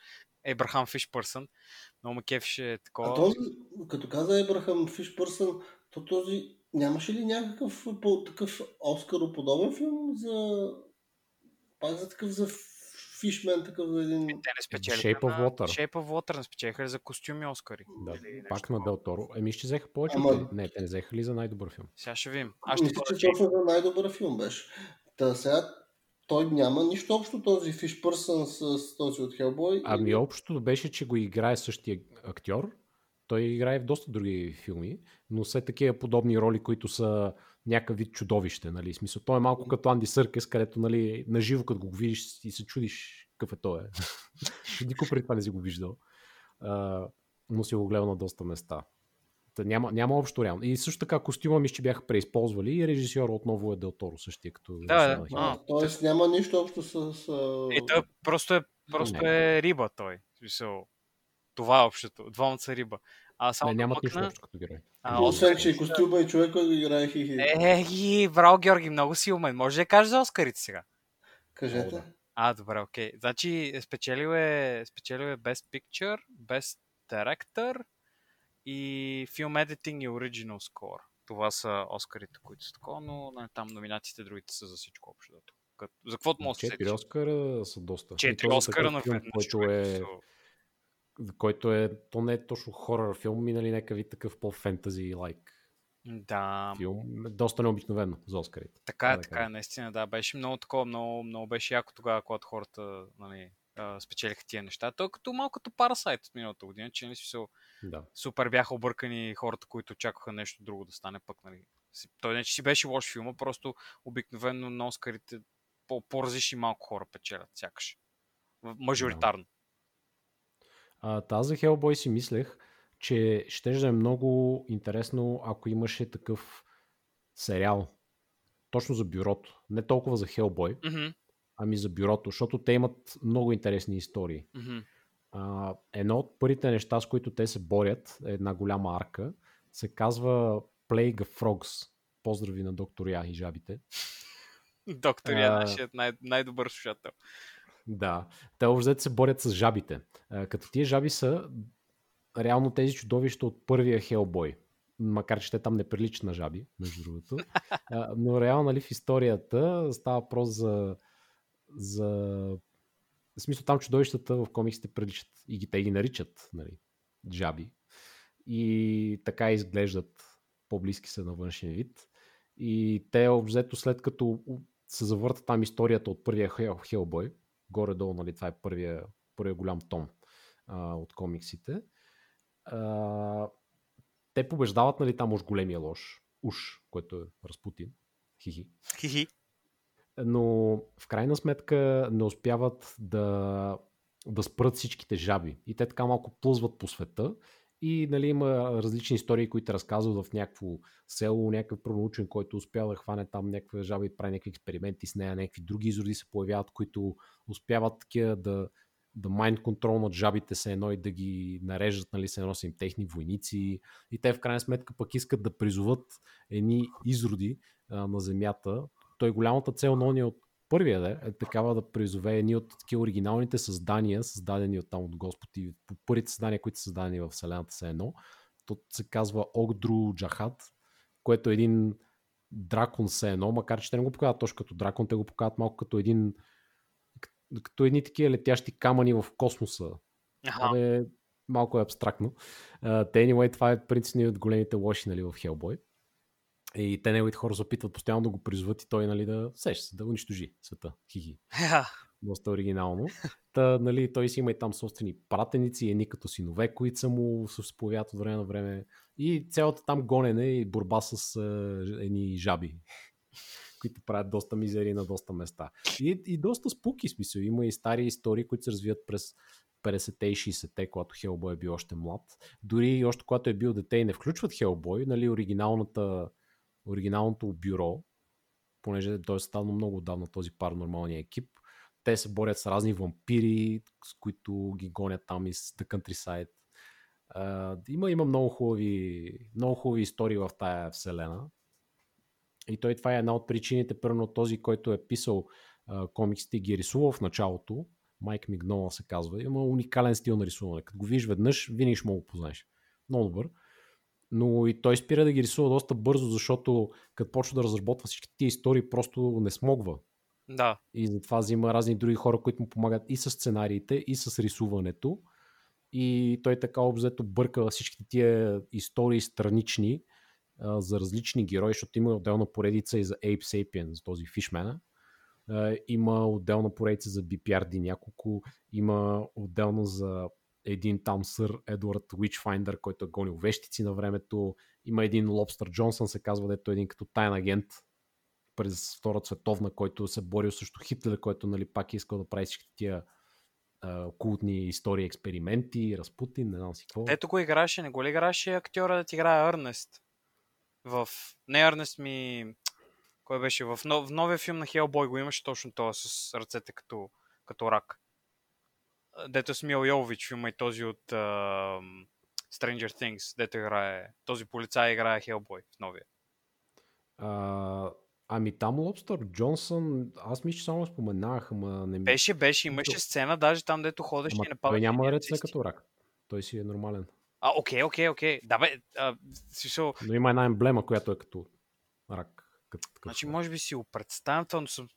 Ебрахам Фишпърсън. Много ме кефеше такова. А този, като каза Ебрахам Фишпърсън, то този нямаше ли някакъв по, такъв Оскароподобен филм за пак за такъв за Фишмен, такъв един... Те не спечелиха Shape of Water. Shape of Water не спечелиха ли за костюми Оскари? Да, Или пак на Дел Торо. Еми ще взеха повече. Ама-. Не, те не взеха ли за най-добър филм? Сега ще видим. Аз ще Мисля, че точно за най-добър филм беше. Та сега той няма нищо общо този Фиш Пърсън с, с този от Хелбой. Ами общото беше, че го играе същия актьор. Той играе в доста други филми, но все такива подобни роли, които са някакъв вид чудовище. Нали? Смисъл, той е малко като Анди Съркес, където нали, наживо като го видиш и се чудиш какъв е той. Никой преди това не си го виждал. А, но си го гледал на доста места. Та няма, няма общо реално. И също така костюма ми ще бяха преизползвали и режисьор отново е Дел Торо, същия като Да, да. А, Тоест няма нищо общо с... с... И той просто е, просто е риба той. Смисъл, това е общото. Двамата са риба. А само Не, да нямат нищо общо като герой. А, Освен, че и костюма и човек, който играе хихи. Е, ги, браво, Георги, много си умен. Може да кажеш за Оскарите сега? Кажете. А, добре, окей. Значи, спечелил е, спечелил е Best Picture, Best Director и Film Editing и Original Score. Това са Оскарите, които са такова, но нали, там номинациите другите са за всичко общо. За каквото може да се Четири? Оскара са доста. Четири Оскара на филм, който човек. е, смисъл. Който е, то не е точно хорър филм, ми нали някакъв вид такъв по-фентази лайк Да, филм. Доста необикновено за Оскарите. така е, да така кажа. е, наистина, да. Беше много такова, много, много беше яко тогава, когато хората нали, спечелиха тия неща. Той е като малко като Парасайт от миналата година, че нали, смисъл, Да. супер бяха объркани хората, които очакваха нещо друго да стане пък. Нали. Той не че си беше лош филма, просто обикновено на Оскарите по- по-различни малко хора печелят, сякаш. Мажоритарно. А, тази Hellboy си мислех, че ще да е много интересно, ако имаше такъв сериал. Точно за бюрото. Не толкова за Hellboy, Мгм, ами за бюрото, защото те имат много интересни истории. мгм. А, едно от първите неща, с които те се борят, е една голяма арка, се казва Plague of Frogs. Поздрави на доктор Я и жабите. Доктор А. нашият най- най-добър слушател. Да, те общо се борят с жабите. Като тия жаби са реално тези чудовища от първия Хелбой. Макар, че те там не приличат на жаби, между другото. Но реално нали, в историята става въпрос за, за... В смисъл там чудовищата в комиксите приличат. И ги, те ги наричат нали, жаби. И така изглеждат по-близки са на външен вид. И те обзето след като се завърта там историята от първия Хел, Хелбой, горе-долу, нали, това е първия, първия голям том а, от комиксите, а, те побеждават нали, там уж големия лош, уж, който е Разпутин, хихи, Хихи. но в крайна сметка не успяват да, да спрат всичките жаби. И те така малко плъзват по света и нали, има различни истории, които разказват в някакво село, някакъв пронаучен, който успява да хване там някаква жаба и прави някакви експерименти с нея, някакви други изроди се появяват, които успяват такива да, да mind control над жабите се едно и да ги нареждат, нали, се едно са им техни войници. И те в крайна сметка пък искат да призоват едни изроди а, на земята. Той голямата цел на ония от първия де, е такава да призове едни от такива оригиналните създания, създадени от там от Господ и по първите създания, които са създадени в Вселената се едно. То се казва Огдру Джахат, което е един дракон се едно, макар че те не го показват точно като дракон, те го показват малко като един като едни такива летящи камъни в космоса. Аха. Абе, малко е абстрактно. Uh, anyway, това е принципно от големите лоши нали, в Hellboy. И те неговите хора се опитват постоянно да го призват и той нали, да сеща се, да унищожи света. Хихи. Доста оригинално. Та, нали, той си има и там собствени пратеници, едни като синове, които са му се сповядат от време на време. И цялата там гонене и борба с uh, едни жаби които правят доста мизери на доста места. И, и доста спуки смисъл. Има и стари истории, които се развиват през 50-те и 60-те, когато Хелбой е бил още млад. Дори и още когато е бил дете и не включват Хелбой, нали, оригиналната, оригиналното бюро, понеже той е станал много отдавна този паранормалния екип, те се борят с разни вампири, с които ги гонят там из The Countryside. Uh, има, има много хубави, много хубави истории в тая вселена. И той това е една от причините, първо този, който е писал а, комиксите ги е рисувал в началото, Майк Мигнола се казва, има уникален стил на рисуване. Като го видиш веднъж, винаги ще му го познаеш. Много добър. Но и той спира да ги рисува доста бързо, защото като почва да разработва всички тия истории, просто не смогва. Да. И затова взима разни други хора, които му помагат и с сценариите, и с рисуването. И той така обзето бърка всичките тия истории странични, а, за различни герои, защото има отделна поредица и за Ape Sapien, за този фишмена. А, има отделна поредица за BPRD няколко, има отделно за един там сър Едвард Witchfinder, който е гонил вещици на времето. Има един Лобстър Джонсън, се казва, дето е един като тайн агент през Втората световна, който се борил срещу Хитлер, който нали, пак е искал да прави всички тия а, култни истории, експерименти, Разпутин, не знам си какво. Ето го играше, не го ли играше актьора да ти играе Ернест? В... Не Ернест ми... Кой беше? В, нов... в новия филм на Хелбой го имаше точно това с ръцете като, като рак. Дето с Мил Йович филма и този от uh, Stranger Things, дето играе... Този полицай играе Хелбой в новия. А, ами там Лобстър Джонсън, аз мисля, че само споменах, ама не ми... Беше, беше, имаше сцена, даже там, дето ходеше и напада. той няма ръце като рак. Той си е нормален. А, окей, окей, окей. Да, бе, а, смисъл, Но има една емблема, която е като рак. Като, такъв. Значи, може би си го представям, това, но съм...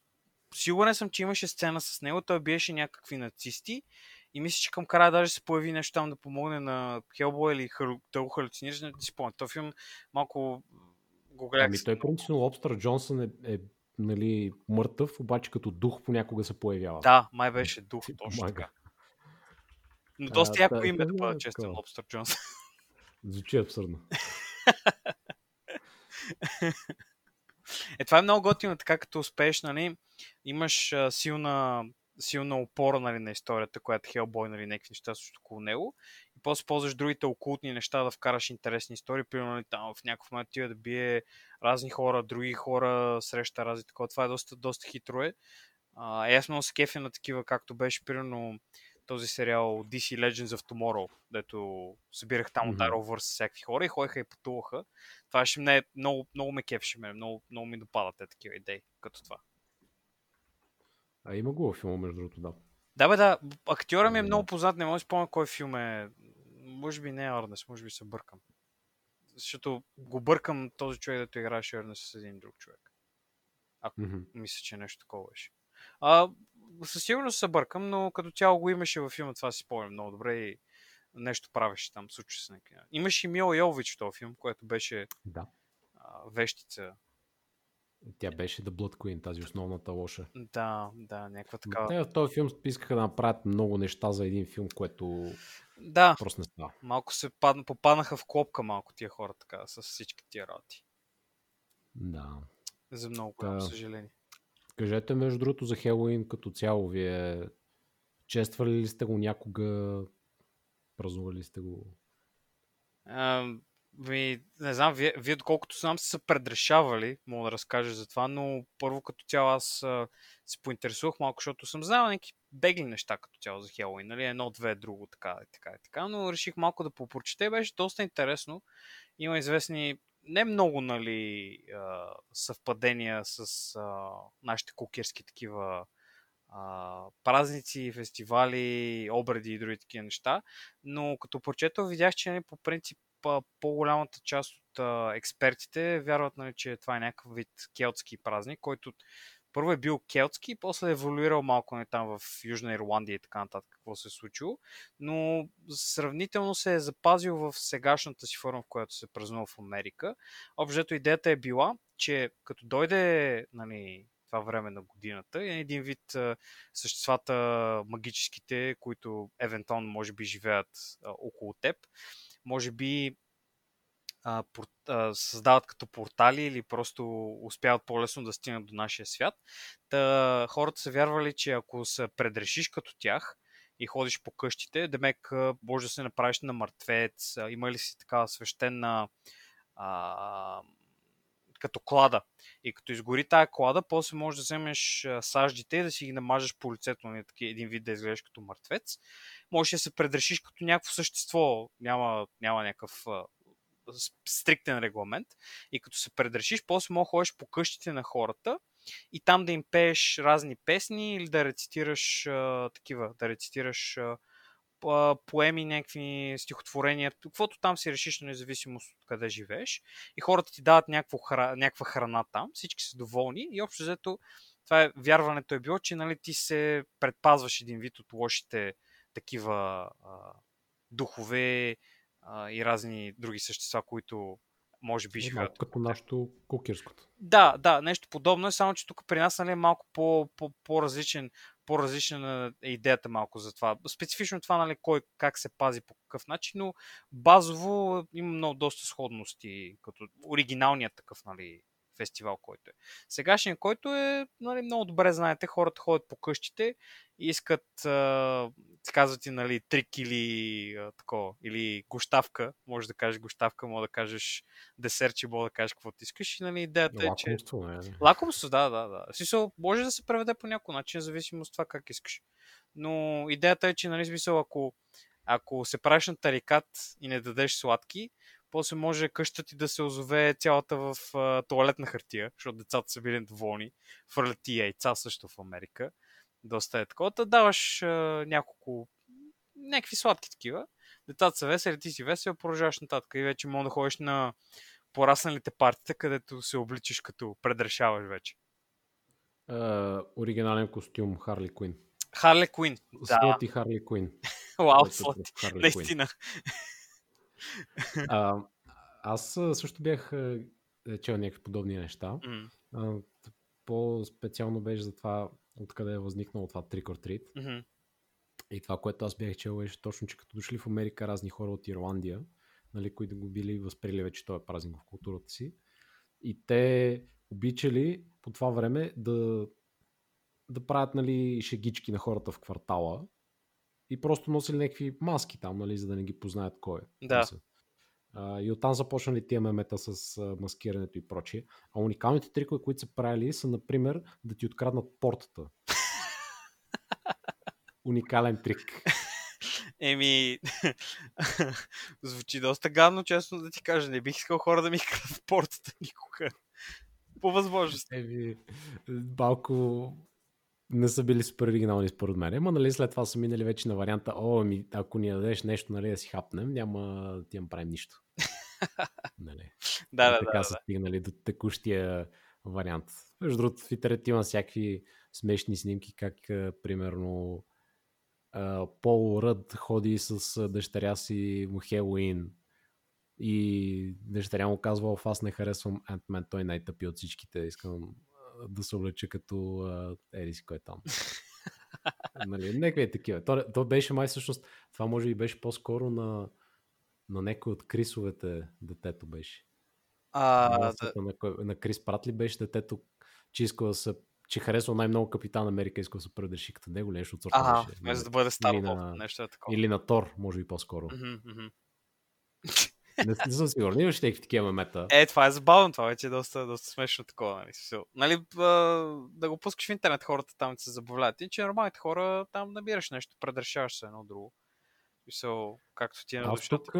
Сигурен съм, че имаше сцена с него, той биеше някакви нацисти и мисля, че към края даже се появи нещо там да помогне на Хелбой или хал... го халюцинираш, не ти спомня. Този филм малко го гледах. Ами той принципно Лобстър Джонсън е, е нали, мъртъв, обаче като дух понякога се появява. Да, май беше дух, точно помага. така. Но доста яко та- име да бъда е честен. Лобстър Джонс. Звучи абсурдно. Е, това е много готино, така като успееш, нали, имаш а, силна, силна опора нали, на историята, която е Хелбой, нали, някакви неща също около него. И после ползваш другите окултни неща да вкараш интересни истории. Примерно нали, там в някакъв момент тива да бие разни хора, други хора, среща разни такова. Това е доста, доста хитро е. А, и аз много се кефя на такива, както беше примерно този сериал DC Legends of Tomorrow, дето събирах там от Мгм. Arrowverse с всякакви хора и ходеха и пътуваха. Това ще ме, много, много ме кефеше, ме, много, много ми допадат те такива идеи, като това. А има го във филма, между другото, да. Да, бе, да, актьора ми е много познат, не мога да спомня кой филм е. Може би не е Арнес, може би се бъркам. Защото го бъркам този човек, дето играеше Арнес с един друг човек. Мгм. Мисля, че нещо такова беше. А, със сигурност се бъркам, но като цяло го имаше във филма, това си спомням много добре и нещо правеше там, случи се някакви. Имаше и Мила Йович този филм, което беше Да. а, вещица. Тя беше The Blood Queen, тази основната лоша. Да, да, някаква такава. Те в този филм искаха да направят много неща за един филм, което Да, просто не става. малко се падна, попаднаха в клопка малко тия хора така, с всички тия работи. Да. За много голямо Да. съжаление. Кажете, между другото, за Хелоуин като цяло, вие чествали ли сте го някога? Празнували ли сте го? А, Ви, не знам, вие, вие доколкото знам са предрешавали, мога да разкажа за това, но първо като цяло аз а, се поинтересувах малко, защото съм знал някакви бегли неща като цяло за Хелоуин, нали, едно, две, друго, така и така и така, но реших малко да попрочета и беше доста интересно. Има известни, не много, нали, съвпадения с а, нашите кукерски такива а, празници, фестивали, обреди и други такива неща, но като прочетал видях, че нали, по принцип по-голямата част от а, експертите вярват, нали, че това е някакъв вид келтски празник, който първо е бил келтски, после е еволюирал малко не нали, там в Южна Ирландия и така нататък какво се е случило, но сравнително се е запазил в сегашната си форма, в която се празнува в Америка. Обжето идеята е била, че като дойде нали, това време на годината. И един вид съществата магическите, които евентуално може би живеят около теб, може би създават като портали или просто успяват по-лесно да стигнат до нашия свят. Та, хората са вярвали, че ако се предрешиш като тях и ходиш по къщите, демек може да се направиш на мъртвец, има ли си такава свещена а, като клада. И като изгори тая клада, после можеш да вземеш саждите и да си ги намажеш по лицето, на нали, един вид да изглеждаш като мъртвец. Можеш да се предрешиш като някакво същество, няма, няма някакъв стриктен регламент. И като се предрешиш, после можеш да ходиш по къщите на хората и там да им пееш разни песни или да рецитираш а, такива, да рецитираш а, поеми, някакви стихотворения, каквото там си решиш, независимост от къде живееш. И хората ти дават някаква, хра... някаква храна там, всички са доволни и общо взето това е, вярването е било, че нали, ти се предпазваш един вид от лошите такива а, духове а, и разни други същества, които може би живеят. Като нашото кукерското. Да, да, нещо подобно е, само че тук при нас нали, е малко по, по, по-различен по-различна е идеята малко за това. Специфично това, нали, кой как се пази по какъв начин, но базово има много доста сходности, като оригиналният такъв, нали, фестивал, който е. Сегашният, който е, нали, много добре знаете, хората ходят по къщите и искат, а, казват и, нали, трик или а, тако, или гощавка, може да кажеш гощавка, може да кажеш десерт, че може да кажеш каквото искаш. И, нали, идеята е, че... Не, Лакомство, да, да, да. Смисъл, може да се преведе по някой начин, зависимо от това как искаш. Но идеята е, че, нали, смисъл, ако, ако се правиш на тарикат и не дадеш сладки, после може къщата ти да се озове цялата в а, туалетна хартия, защото децата са били доволни. Фърлят ти яйца също в Америка. Доста е такова. Да даваш а, няколко някакви сладки такива. Децата са весели, ти си весел, продължаваш нататък. И вече може да ходиш на порасналите партита, където се обличаш като предрешаваш вече. Uh, оригинален костюм Харли Куин. Харли Куин. Да. и Харли Куин. Вау, Слоти. Наистина. А, аз също бях е, чел някакви подобни неща. Mm. А, по-специално беше за това, откъде е възникнало това Trick or Treat. Mm-hmm. И това, което аз бях чел, беше точно, че като дошли в Америка разни хора от Ирландия, нали, които го били възприели вече този празник в културата си. И те обичали по това време да, да правят нали, шегички на хората в квартала и просто носили някакви маски там, нали, за да не ги познаят кой е. Да. А, и оттам започнали тия мемета с маскирането и прочие. А уникалните трикове, които са правили, са, например, да ти откраднат портата. Уникален трик. Еми, звучи доста гадно, честно да ти кажа. Не бих искал хора да ми крадат портата никога. По възможност. Еми, малко не са били супер оригинални според мен. Ама нали, след това са минали вече на варианта, о, ми, ако ни дадеш нещо, нали, да си хапнем, няма да ти правим нищо. нали. да, да, така да, са да. стигнали до текущия вариант. Между другото, в интернет има всякакви смешни снимки, как примерно Пол Ръд ходи с дъщеря си в Хелуин и дъщеря му казва, аз не харесвам Ant-Man, той най-тъпи от всичките, искам да се облече като Еди си кой е там. нали, някакви е такива. То, то беше май всъщност, това може би беше по-скоро на, на някой от Крисовете детето беше. А, да. на, на Крис Пратли беше детето, че иска да се че харесва най-много Капитан Америка, иска да се предреши като него, нещо от сорта ага, беше. Ага, да бъде Стар на, нещо е такова. Или на Тор, може би по-скоро. Mm-hmm, mm-hmm. Не, не съм сигурен. Имаш някакви такива мемета. Е, това е забавно, това вече е доста, доста смешно такова. Нали, нали да го пускаш в интернет, хората там се забавляват. И че нормалните хора там набираш нещо, предрешаваш се едно друго. Смисъл, както ти е на Аз тук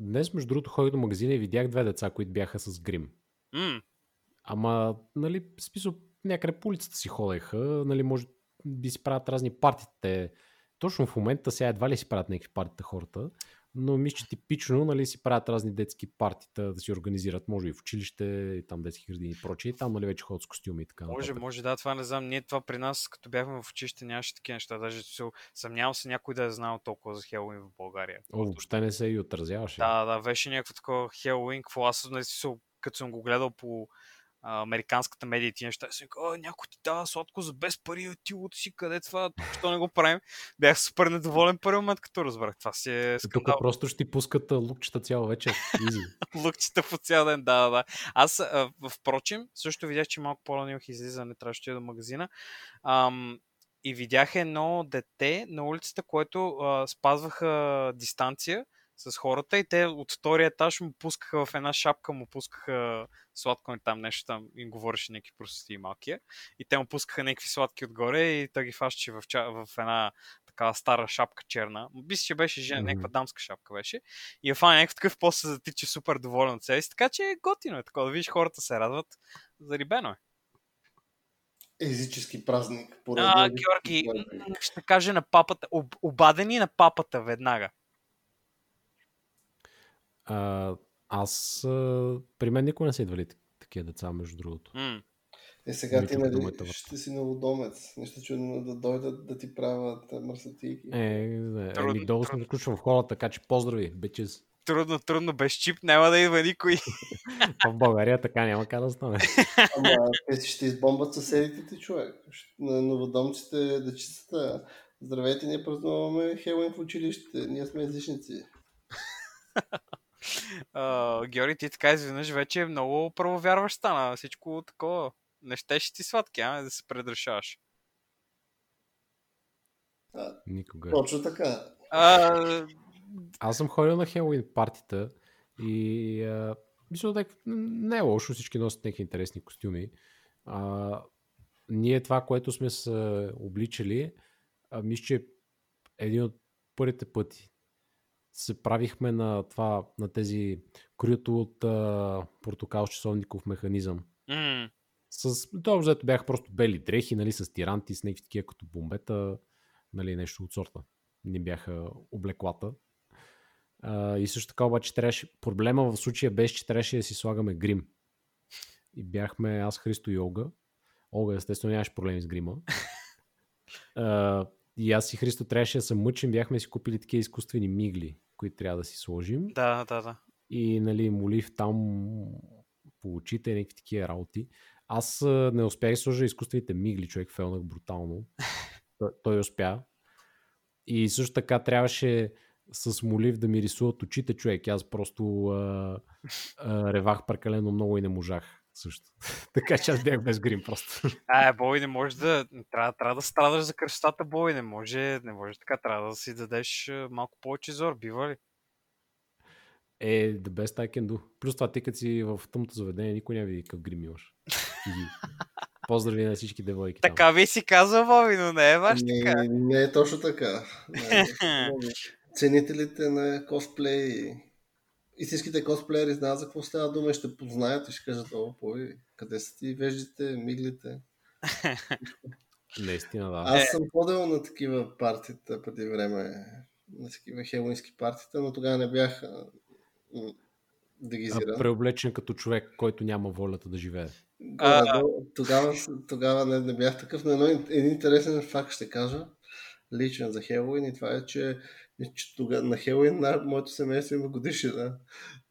днес, между другото, ходих до магазина и видях две деца, които бяха с грим. М, Ама, нали, смисъл, някъде по улицата си ходеха, нали, може би си правят разни партите. Точно в момента сега едва ли си правят някакви партита хората, но мисля, че типично, нали, си правят разни детски партита да си организират, може и в училище, и там детски градини и прочее. И там, нали, вече ходят с костюми и така Може, нататък. може, да, това не знам. Ние това при нас, като бяхме в училище, нямаше такива неща. Даже се, съмнявам се някой да е знал толкова за Хелоуин в България. О, въобще не се и отразяваше. Да, да, беше някакво такова Хелоуин, какво аз нали, като съм го гледал по а, американската медия и тия неща, си казвам, «А, някой ти дава сладко за без пари, ти от си къде това, защо не го правим? Бях супер недоволен първи момент, като разбрах. Това си е Тук скандал. просто ще ти пускат лукчета цял вечер. Изи. Лъкчета по цял ден, да, да. Аз, а, впрочем, също видях, че малко по-рано имах излизане, трябваше да до магазина. Ам, и видях едно дете на улицата, което а, спазваха дистанция с хората и те от втория етаж му пускаха в една шапка, му пускаха сладко и там нещо там им говореше някакви простоти малкия. И те му пускаха някакви сладки отгоре и той ги фащаше в, ча- в една такава стара шапка черна. Мисля, че беше жен, Мгм. някаква дамска шапка беше. И я фана някакъв такъв, после се затича супер доволен от себе си. Така че е готино е такова. Да видиш хората се радват. Зарибено е. Езически празник. поради А, Георги, ще кажа на папата. Об, обадени на папата веднага. А, аз, а, при мен никога не са идвали так- такива деца, между другото. Е, сега ти нали, думата ще си новодомец. Нищо чудно да дойдат да ти правят мърсотийки. Е, не, Трудно, еми, долу съм трудно. включвам в хола, така че поздрави, бичес. Трудно, трудно, без чип няма да идва никой. В България така няма как да стане. Ама те си ще избомбат съседите ти, човек. На новодомците дечицата. Здравейте, ние празнуваме Хелуин в училище. Ние сме езичници. Георги, ти така изведнъж вече много правовярващ стана. Всичко такова. Не щеше ти сладки, а да се предрешаваш. А, Никога. точно така. А, Аз съм ходил на Хелоуин партита и а, мисля, дека не е лошо, всички носят някакви интересни костюми. А, ние това, което сме се обличали, а, мисля, че един от първите пъти се правихме на това, на тези крюто от а, портокал часовников механизъм. м, С, взето бяха просто бели дрехи, нали, с тиранти, с някакви такива като бомбета, нали, нещо от сорта. Не бяха облеклата. А, и също така обаче трябваше, проблема в случая беше, че трябваше да си слагаме грим. И бяхме аз, Христо и Олга. Олга, естествено, нямаше проблеми с грима. А, и аз и Христо трябваше да се мъчим, бяхме си купили такива изкуствени мигли, които трябва да си сложим да, да, да. и нали, молив там по очите, някакви такива работи. Аз не успях да сложа изкуствените мигли, човек фелнах брутално. той, той успя. И също така трябваше с молив да ми рисуват очите, човек. Аз просто а, а, ревах прекалено много и не можах също. така че аз бях без грим просто. А, Бой, не може да... Трябва, трябва да страдаш за красотата, Бой. Не може, не може така. Трябва да си дадеш а, малко повече зор. Бива ли? е, the best I can do. Плюс това, ти като си в тъмното заведение, никой не види какъв грим имаш. Поздрави на всички девойки. там. Така ви си казва, Боби, но не е баш така. Не, не е точно така. Не, Ценителите на косплей истинските косплеери знаят за какво става дума и ще познаят и ще кажат, о, бой, къде са ти веждите, миглите. Наистина, да. Аз съм ходил на такива партита преди време, на такива хелуински партита, но тогава не бях дегизиран. Преоблечен като човек, който няма волята да живее. Горе-долу, тогава, тогава не, не бях такъв, но едно, един интересен факт ще кажа, личен за Хелуин и това е, че, че тога, на Хелуин на моето семейство има годишнина.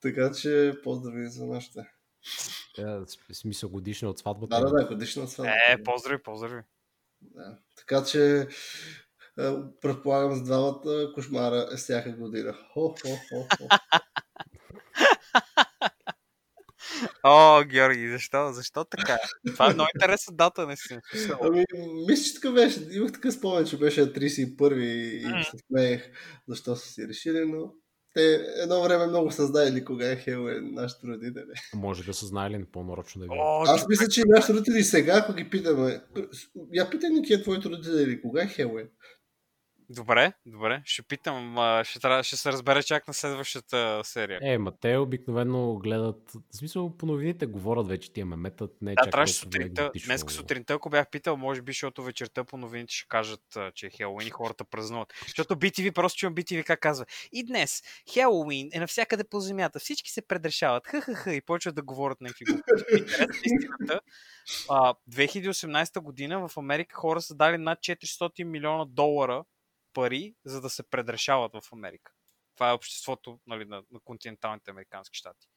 Така че поздрави за нашите. Е, в смисъл годишна от сватбата. Да, да, да, годишна сватба. Е, поздрави, поздрави. Да. Така че е, предполагам с двамата кошмара е всяка година. Хо-хо-хо-хо. О, Георги, защо? Защо така? Това е много интересна дата, наистина. Ами, мисля, че така беше. Имах такъв спомен, че беше на 31 и, М. се смеех защо са си решили, но Те едно време много са знаели кога е Хелуин, нашите родители. Може да са знаели по-нарочно да ви. О, Аз мисля, че нашите родители сега, ако ги питаме, я питай ни тия твоите родители, кога е Хелуин? Добре, добре. Ще питам. Ще, трябва, ще се разбере чак на следващата серия. Е, ма те обикновено гледат, в смисъл по новините говорят вече тия меметът, не е Да, чак трябваше сутринта. Днеска сутринта, ако бях питал, може би, защото вечерта по новините ще кажат, че е Хелоуин и хората празнуват. Защото BTV, просто чувам BTV как казва. И днес Хелоуин е навсякъде по земята. Всички се предрешават. Ха-ха-ха. И почват да говорят е истината. А, 2018 година в Америка хора са дали над 400 милиона долара пари, за да се предрешават в Америка. Това е обществото нали, на, на континенталните американски щати.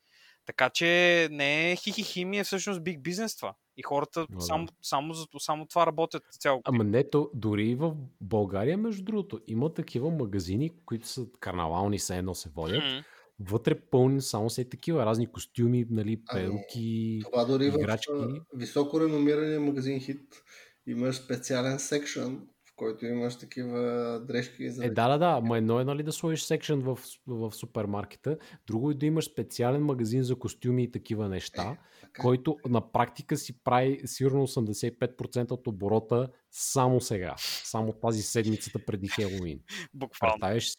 Така че не е хихихи, ми е всъщност биг бизнес това. И хората да. само, само, за, само това работят цяло. Ама не, то, дори и в България, между другото, има такива магазини, които са карнавални, се едно се водят. М. Вътре пълни само се такива разни костюми, нали, Ами, перуки. Това дори в играчки. а, високо реномирания магазин Хит имаш специален секшън, в който имаш такива дрежки за... Е, да, да, да, ама едно е нали да сложиш секшен в, в супермаркета, друго е да имаш специален магазин за костюми и такива неща, Така. който на практика си прави сигурно 85% от оборота само сега, само тази седмицата преди Хелоуин. Буквално. Представяш си?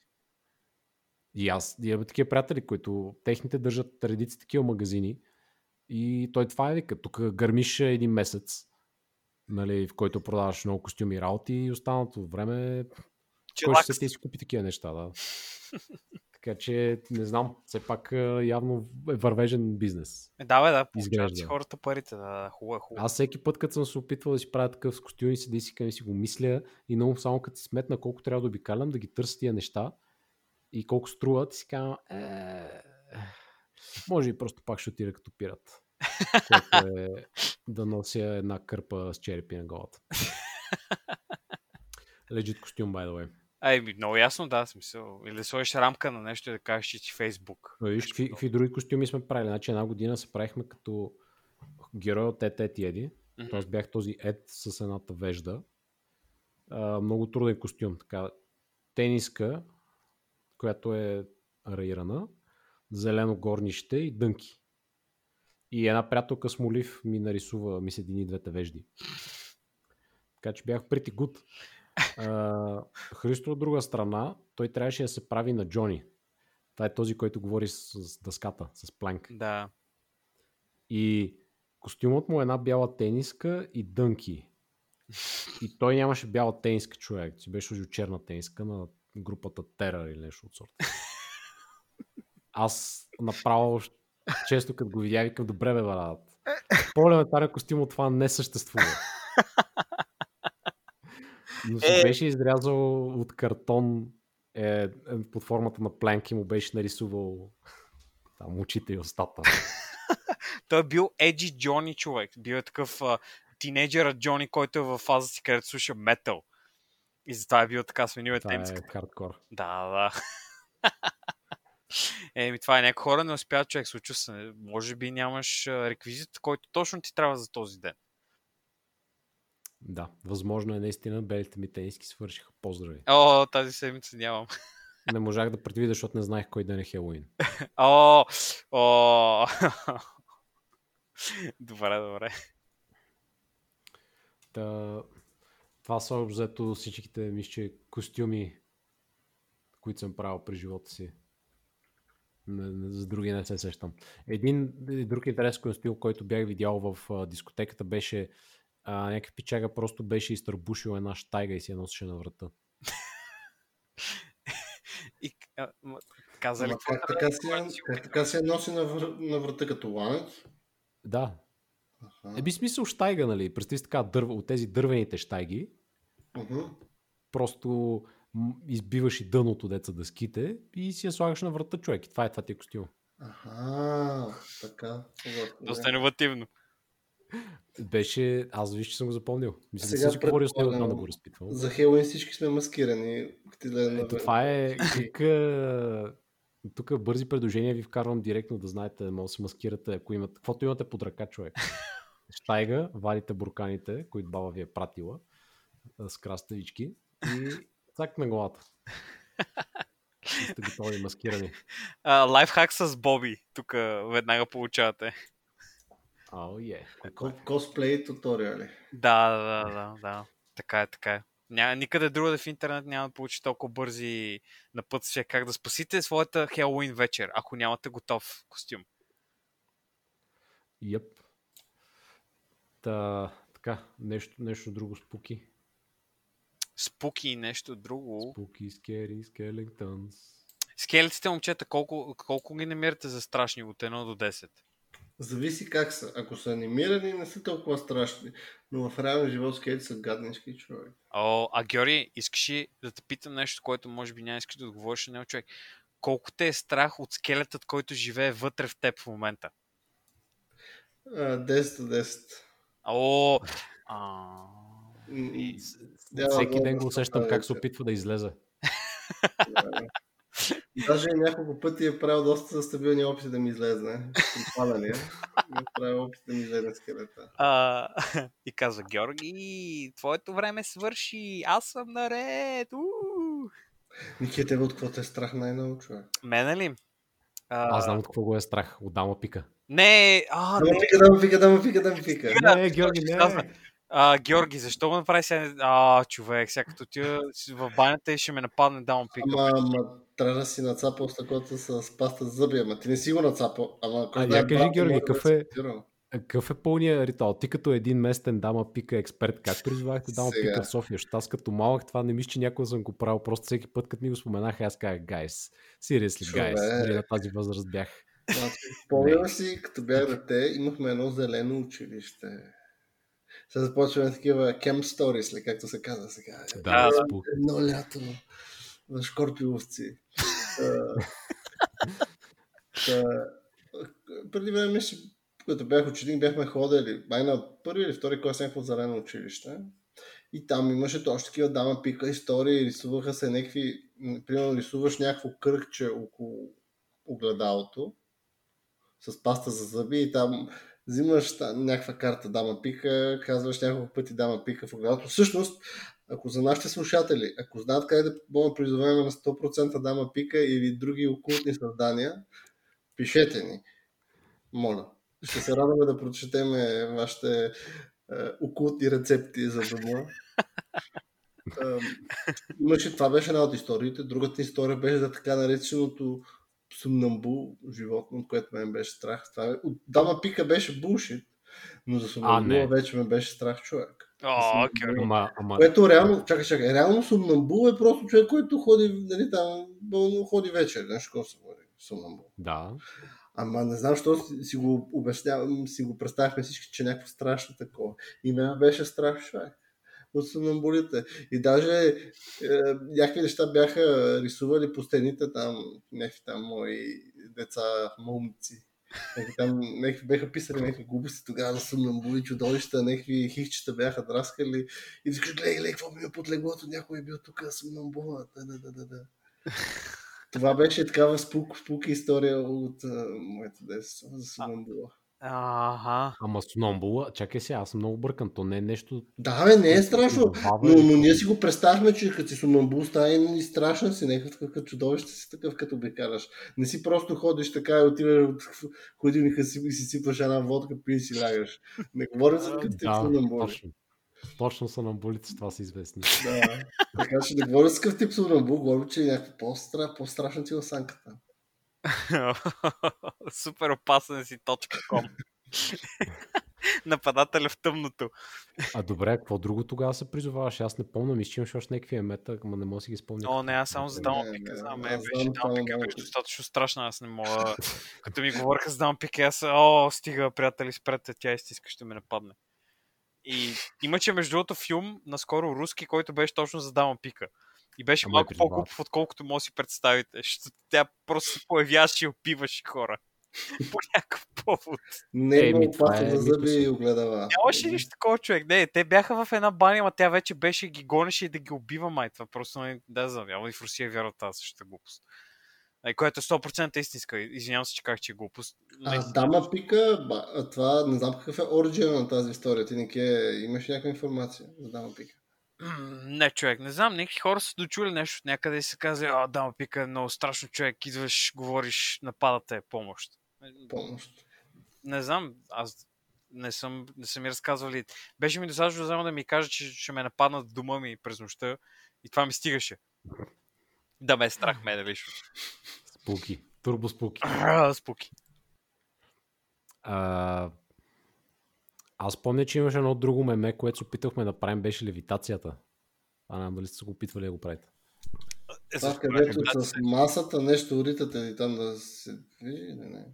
И аз имам такива приятели, които техните държат редици такива магазини и той това е вика. Тук гърмиш един месец, нали, в който продаваш много костюми и работи и останалото време кой Чилакс. ще се ти си купи такива неща, да. така че, не знам, все пак явно е вървежен бизнес. Е, да, бе, да, получават си хората парите. Да, хубаво, е, хубаво. Аз всеки път, като съм се опитвал да си правя такъв с костюми, си да си, да си го мисля и много само като си сметна колко трябва да обикалям, да ги търся тия неща и колко струват, си казвам, е, може и просто пак ще отида като пират. Което е да нося една кърпа с черепи на главата. Лежит костюм, by the way. Ай, много ясно, да, смисъл. Или да сложиш рамка на нещо и да кажеш, че си Фейсбук. Виж, какви, какви други костюми сме правили. Значи една година се правихме като герой от Ед, Ед Еди. Мгм. Тоест бях този Ед с едната вежда. А, много труден костюм. Така, тениска, която е раирана, зелено горнище и дънки. И една приятелка с молив ми нарисува, ми седини двете вежди. Така че бях pretty good. А, Христо от друга страна, той трябваше да се прави на Джони. Това е този, който говори с, с дъската, с планк. Да. И костюмът му е една бяла тениска и дънки. И той нямаше бяла тениска, човек. Си беше сложил черна тениска на групата Терър или нещо от сорта. Аз направо често като го видя, викам, добре бе, брат. По-елементарен костюм от това не съществува. Но се Е. беше изрязал от картон е, е, под формата на пленки му беше нарисувал там очите и устата. Той е бил Еджи Джони човек. Бил е такъв а, тинейджера Джони, който е в фаза си, където слуша метал. И затова е бил така сменил е Това е темската. хардкор. Да, да. Еми, това е някои хора не успяват човек, случва се. Може би нямаш реквизит, който точно ти трябва за този ден. Да, възможно е наистина белите ми тениски свършиха. Поздрави. О, тази седмица нямам. Не можах да предвидя, защото не знаех кой ден е Хелоуин. О, о. добре, добре. Та, това са общо взето всичките мисля, костюми, които съм правил през живота си. За други не се сещам. Един друг интересен костюм, който бях видял в а, дискотеката беше а, някакъв пичага просто беше изтърбушил една штайга и си я носеше на врата. И, а, каза ли как така, си, си? как така се носи на, вър... на врата като ланец? Да. Аха. Е би смисъл штайга, нали? Представи си така дърв, от тези дървените штайги, Мгм. просто избиваш и дъното деца дъските и си я слагаш на врата човек. И това е това ти е костюм. Аха, така. Доста иновативно. Беше, аз виж, че съм го запомнил. Мисля, Сега да си говорил с него, да го разпитвам. За Хелоуин всички сме маскирани. Да Ето това е, тук, тук бързи предложения ви вкарвам директно да знаете, може да се маскирате, ако имате, каквото имате под ръка, човек. Штайга, вадите бурканите, които баба ви е пратила с краставички и цак на главата. Сте готови, маскирани. Лайфхак с Боби. Тук веднага получавате. Ау, е. Ко- Косплей туториали. Да, да, да, да, да. Така е, така е. Няма, никъде другаде в интернет няма да получи толкова бързи напътствия как да спасите своята Хелоуин вечер, ако нямате готов костюм. Йеп. Та, така, нещо, нещо друго спуки. Спуки и нещо друго. Спуки, скери, скелетънс. Скелетите, момчета, колко, колко ги намирате за страшни от 1 до 10? Зависи как са. Ако са анимирани, не са толкова страшни. Но в реален живот скелети са гаднички човек. О, а Георги, искаш ли да те питам нещо, което може би няма искаш да отговориш на него човек? Колко те е страх от скелетът, който живее вътре в теб в момента? А, 10 до 10. О, а... И, Няма Всеки ден да го се усещам прави как се опитва да излезе. Да. Даже няколко пъти е правил доста стабилни опити да ми излезне. При падания. Е правил опит да ми излезе скелета. А, и казва, Георги, твоето време свърши, аз съм наред. уу!» Ники, тебе от какво те е страх най-много, човек? Мене ли? А, Аз знам от какво го е страх. От дама пика. Не, а, Да не. пика, да ме пика, да ме пика, да ме пика. Да, Не, Георги, не. А, Георги, защо го направи сега? А, човек, сега като ти в банята и ще ме нападне да му пика. Ама, ама, трябва да си нацапал стъклото с паста зъби, ама ти не си го нацапал. Ама, А, я кажи, брат, Георги, какъв е- Какъв е пълният ритуал? Ти като един местен дама пика експерт, как призовахте дама Сега. пика в София? Защото аз като малък това не мисля, че някой съм го правил. Просто всеки път, като ми го споменаха, аз казах, гайс, seriously, guys. Дори на тази възраст бях. Значи, Спомням си, като бях дете, имахме едно зелено училище. Сега започваме такива camp stories, ли, както се казва сега. Да, да. спук. Едно лято в Шкорпиловци. Преди време, мисля, като бях ученик, бяхме ходили май на първи или втори клас някакво зелено училище. И там имаше точно такива дама пика истории, рисуваха се някакви, примерно рисуваш някакво кръгче около огледалото с паста за зъби и там взимаш някаква карта дама пика, казваш няколко пъти дама пика в огледалото. Всъщност, ако за нашите слушатели, ако знаят как да бъдем призовем на 100% дама пика или други окултни създания, пишете ни. Моля. Ще се радваме да прочетем вашите е, рецепти за дома. Имаше, това беше една от историите. Другата история беше за така нареченото сумнамбул животно, от което мен беше страх. Това, е- от дама пика беше булшит, но за сумнамбула вече ме беше страх човек. О, Георги. Ама, ама, Което реално, чакай, чакай, реално сумнамбул е просто човек, който ходи, нали, там, болно ходи вечер, нещо, какво се говори, сумнамбул. да. Ама не знам, защо си, си го обяснявам, си го представяхме всички, че е някакво страшно такова. И мен беше страх човек от сумнамбулите. И даже е, някакви неща бяха рисували по стените там, някакви там мои деца, момци. Някакви там, някакви бяха писали някакви глупости тогава за сумнамбули, чудовища, някакви хихчета бяха драскали. И викаш, гледай, гледай, какво ми е под леглото, някой е бил тук сумнамбула. Да, да, да, да, да. Това беше такава спук, спук история от а, моето детство за Сумамбула. Ага. Ама Сономбула, чакай сега, аз съм много бъркан. То не е нещо... Да, бе, не е страшно. Но, но ние си го представяме, че като си Сумамбул стане и страшен си, някакъв като чудовище си такъв, като обикаляш. Не си просто ходиш така и отиваш от ходилника си и си сипаш една водка, пи си лягаш. Не говорим за такъв Да, Сумамбули. точно. Точно са на болите, това са известни. Да. Така че не говорим за такъв тип Сумамбул, говорим, че е някаква по-стра, по-страшна ти е осанката. Супер опасен си .com. Нападателя в тъмното. А добре, какво друго тогава се призоваваш? Аз не помня, мисля, че имаш още някакви емета, ама не мога да си ги спомня. О, не, аз само за Дама Пика знам. Мен беше Дама Пика беше достатъчно страшна, аз не мога. Като ми говориха за Дама Пика, аз о, стига, приятели, спрете, тя изтиска, ще ме нападне. И имаше между другото филм, наскоро руски, който беше точно за Дама Пика. И беше Ама е малко по-глупав, отколкото може да си представите. Защото тя просто се появяваше и опиваше хора. По някакъв повод. Не е Еми, много това е за зъби и огледала. Нямаше нищо такова човек. Не, те бяха в една баня, ама тя вече беше ги гонеше и да ги убива май. Това просто не, да знам. Явно и в Русия вярват тази същата глупост. Ай, което е 100% истинска. Извинявам се, че казах, че е глупост. А, дама пика, ба, а това не знам какъв е оригина на тази история. Ти не ке, имаш някаква информация за дама пика. Не, човек, не знам, някакви хора са дочули нещо от някъде и се казва, а, да, пика, много страшно човек, идваш, говориш, нападате помощ. Помощ. Не знам, аз не съм, не са ми разказвали. Беше ми достатъчно само да ми каже, че ще ме нападнат в дома ми през нощта и това ми стигаше. Да ме е страх мене лично. Спуки. Турбо спуки. А, Спуки. А, аз помня, че имаше едно друго меме, което се опитахме да правим, беше левитацията. А не знам дали сте се го опитвали да го правите. Е, Това където с масата нещо ритате и там да се движи, не, не.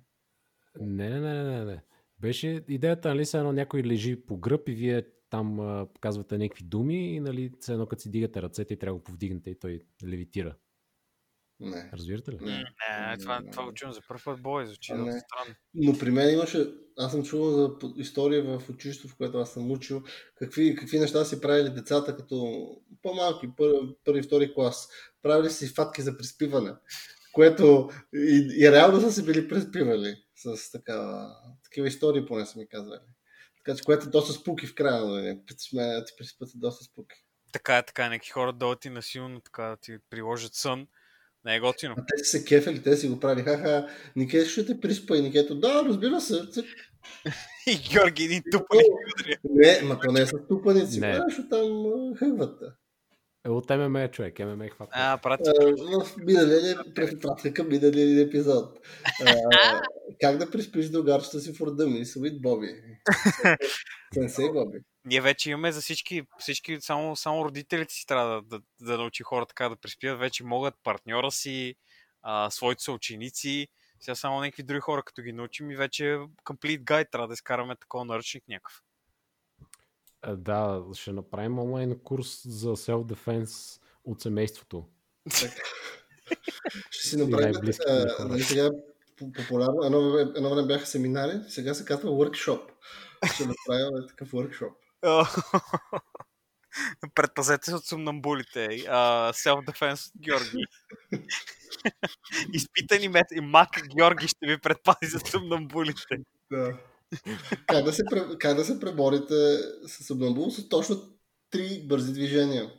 Не, не, не, не, не. Беше идеята, нали, се едно някой лежи по гръб и вие там а, казвате някакви думи и нали, се едно като си дигате ръцете и трябва да го повдигнете и той левитира. Не. Разбирате ли? Не. Не, това, това го чувам за първ път бой, звучи много не. странно. Но при мен имаше, аз съм чувал за история в училището, в което аз съм учил, какви, какви неща си правили децата като по-малки, първи, първи втори клас. Правили си фатки за приспиване, което и, и реално са си били приспивали с такава, такива истории, поне са ми казвали. Така че, което е доста спуки в края, нали? Сме, ти приспът е доста спуки. Така е, така е, някакви хора да ти насилно така да ти приложат сън. Не е готино. А те си се кефели, те си го правили. Ха-ха, Нике ще те приспа и Никето, да, разбира се. И Георги един тупали. Не, ма то не е с тупаници, Не. правиш там а, хъгват. те. Е, от ММА е човек, ММА хвата. А, прати. А, в миналия препратка към миналия епизод. А, как да приспиш другарчета си в рода ми, Sweet Боби. Сенсей Боби. Ние вече имаме за всички, всички само, само родителите си трябва да, да, да научи хора така да приспиват. Вече могат партньора си, а, своите са ученици. Сега само някакви други хора, като ги научим и вече е complete guide трябва да изкараме такова наръчник някакъв. Е, Да, ще направим онлайн курс за self-defense от семейството. Ще си направим хора. нали, сега по- популярно, едно, време- едно време бяха семинари, сега се казва workshop. Ще направим такъв workshop. Предпазете се от сумнамбулите. А, self-defense от Георги. Изпитани мет и мак Георги ще ви предпази за сумнамбулите. Да. как, да се, как да се преборите с обнамбул с точно три бързи движения.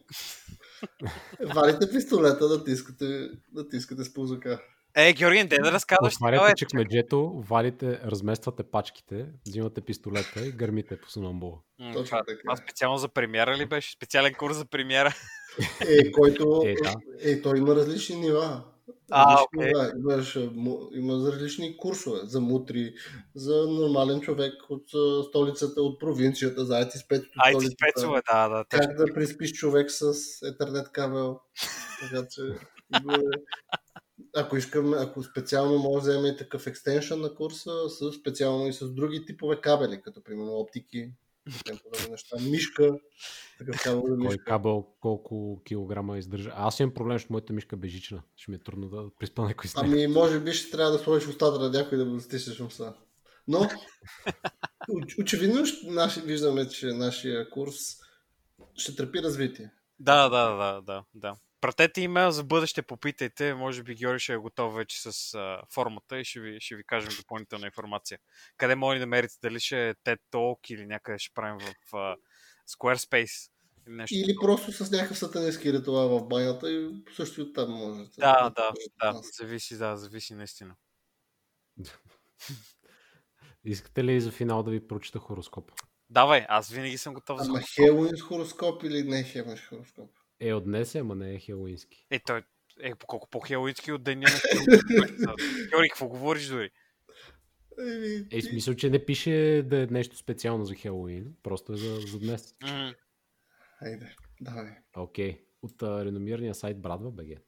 Валите пистолета, натискате, натискате с пузъка. Е, Георги, не те да разказваш. Отваряте чекмеджето, валите, размествате пачките, взимате пистолета и гърмите по сунамбула. Точно Това, така. това специално за премиера ли беше? Специален курс за премиера? Е, който... Е, да. Е, той има различни нива. А, окей. нива. Имаш, има различни курсове. За мутри, за нормален човек от столицата, от провинцията, за IT столицата. спецове, да, да. Как да приспиш човек с етернет кабел. Така че... Ако искаме, ако специално може да вземе и такъв екстеншън на курса, с специално и с други типове кабели, като примерно оптики, подобни неща, мишка, такъв кабел Кой мишка. кабел колко килограма издържа. А, Аз имам проблем, защото моята мишка е бежична. Ще ми е трудно да приспа някой с нея. Ами, може би ще трябва да сложиш устата на някой да го стиснеш уста. Но, оч- очевидно, наши, виждаме, че нашия курс ще търпи развитие. Да, да, да, да, да. Пратете имейл за бъдеще, попитайте. Може би Георги ще е готов вече с а, формата и ще ви, ще ви кажем допълнителна информация. Къде може да намерите? Дали ще е TED Talk или някъде ще правим в а, Squarespace или нещо. Или такова. просто с някакъв сатанински ритуал в банята и също и оттам можете. Да, да, да. нас. Зависи, да, зависи наистина. Искате ли за финал да ви прочита хороскоп? Давай, аз винаги съм готов за Ама хороскоп. Хелуин с хороскоп или не Хелуин хороскоп? Е, от днес е, ама не е хелуински. Е, той е колко по-хелоидски от деня на. Георги, какво говориш дори? Е, смисъл, че не пише да е нещо специално за Хелоуин, просто е за, за днес. М, Айде, давай. Окей. От а, реномирания сайт Брадва БГ.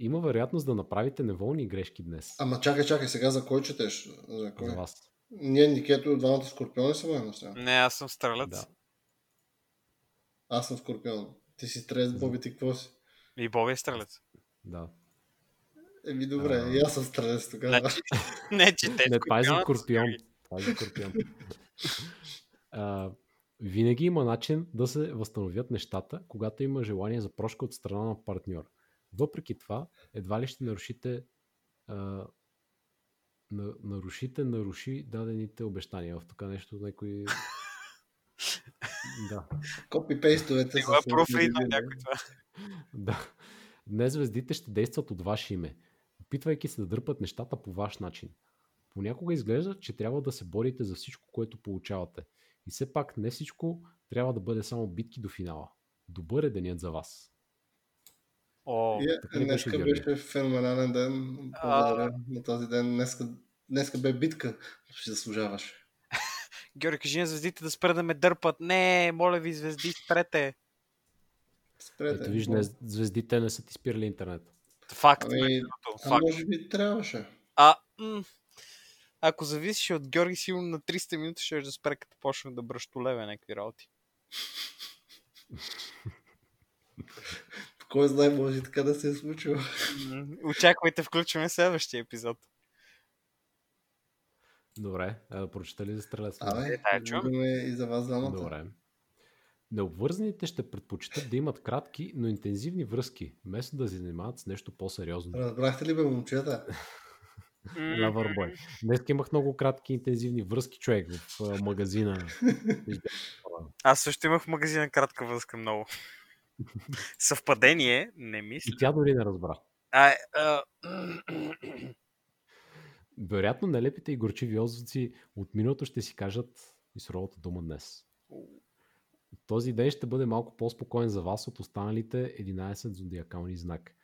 Има вероятност да направите неволни грешки днес. Ама чакай, чакай, сега за кой четеш? За кой? За вас. Ние, Никето, двамата скорпиони са ме сега. Не, аз съм стрелец. Да. Аз съм скорпион. Ти си стрес, Боби, ти какво си? И Боби е стрелец. Да. Еми, добре, А. и аз съм стрес тогава. Значи, не, че те Не, това е за Скорпион. Това е за Скорпион. А, винаги има начин да се възстановят нещата, когато има желание за прошка от страна на партньор. Въпреки това, едва ли ще нарушите а, на, нарушите, наруши дадените обещания. В така нещо някой Да. Копи-пейстовете го е профлитнал някой това. да. Днес звездите ще действат от ваше име, опитвайки се да дърпат нещата по ваш начин. Понякога изглежда, че трябва да се борите за всичко, което получавате. И все пак не всичко трябва да бъде само битки до финала. Добър е денят за вас. О, Yeah, беше, днеска беше феноменален ден. Благодаря на този ден. Днеска, днеска бе битка. Ще заслужаваш. Георги, кажи на звездите да спре да ме дърпат. Не, моля ви, звезди, спрете. Спрете. Ето виж, днес звездите не са ти спирали интернет. Факт. Ами, А факт. може би трябваше. А, м- ако зависеше от Георги, сигурно на 300 минути ще да спре, като почне да бръщолеве някакви работи. Кой знае, може и така да се е случило. Очаквайте, включваме следващия епизод. Добре, а да прочета ли за стрелец? Абе, Е, тая чувам. говориме и за вас двамата. Добре. Необвързаните ще предпочитат да имат кратки, но интензивни връзки, вместо да се занимават с нещо по-сериозно. Разбрахте ли бе, момчета? Лавърбой. Днес имах много кратки интензивни връзки, човек, в а, магазина. Аз също имах в магазина кратка връзка много. Съвпадение? Не мисля. И тя дори не разбра. А, а, Вероятно, нелепите и горчиви отзвуци от миналото ще си кажат и суровата дума днес. Този ден ще бъде малко по-спокоен за вас от останалите 11 зодиакални знак.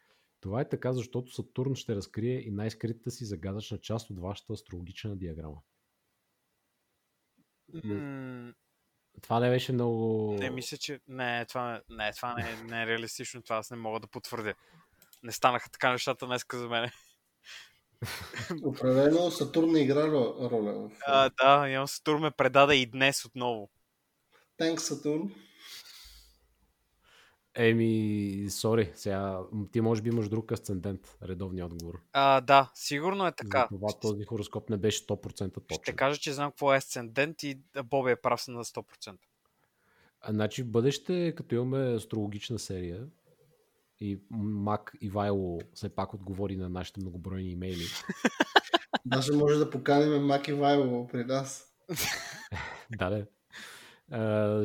Това е така, защото Сатурн ще разкрие и най-скритата си загадъчна част от вашата астрологична диаграма. Това не беше много... не мисля, че... Не, това, не, това не, е- не е реалистично. Това аз не мога да потвърдя. Не станаха така нещата днеска за мен. Определено Сатурн не игра ро- роля. В... А, да, имам Сатурн ме предаде и днес отново. Танк Сатурн. Еми, сори, сега ти може би имаш друг асцендент, редовния отговор. А, да, сигурно е така. За това този хороскоп не беше 100% точен. Ще кажа, че знам какво е асцендент и Боби е прав на 100%. А, значи бъдеще, като имаме астрологична серия и Мак Ивайло все пак отговори на нашите многобройни имейли, Даже може да поканим Маки Вайло при нас. да, да.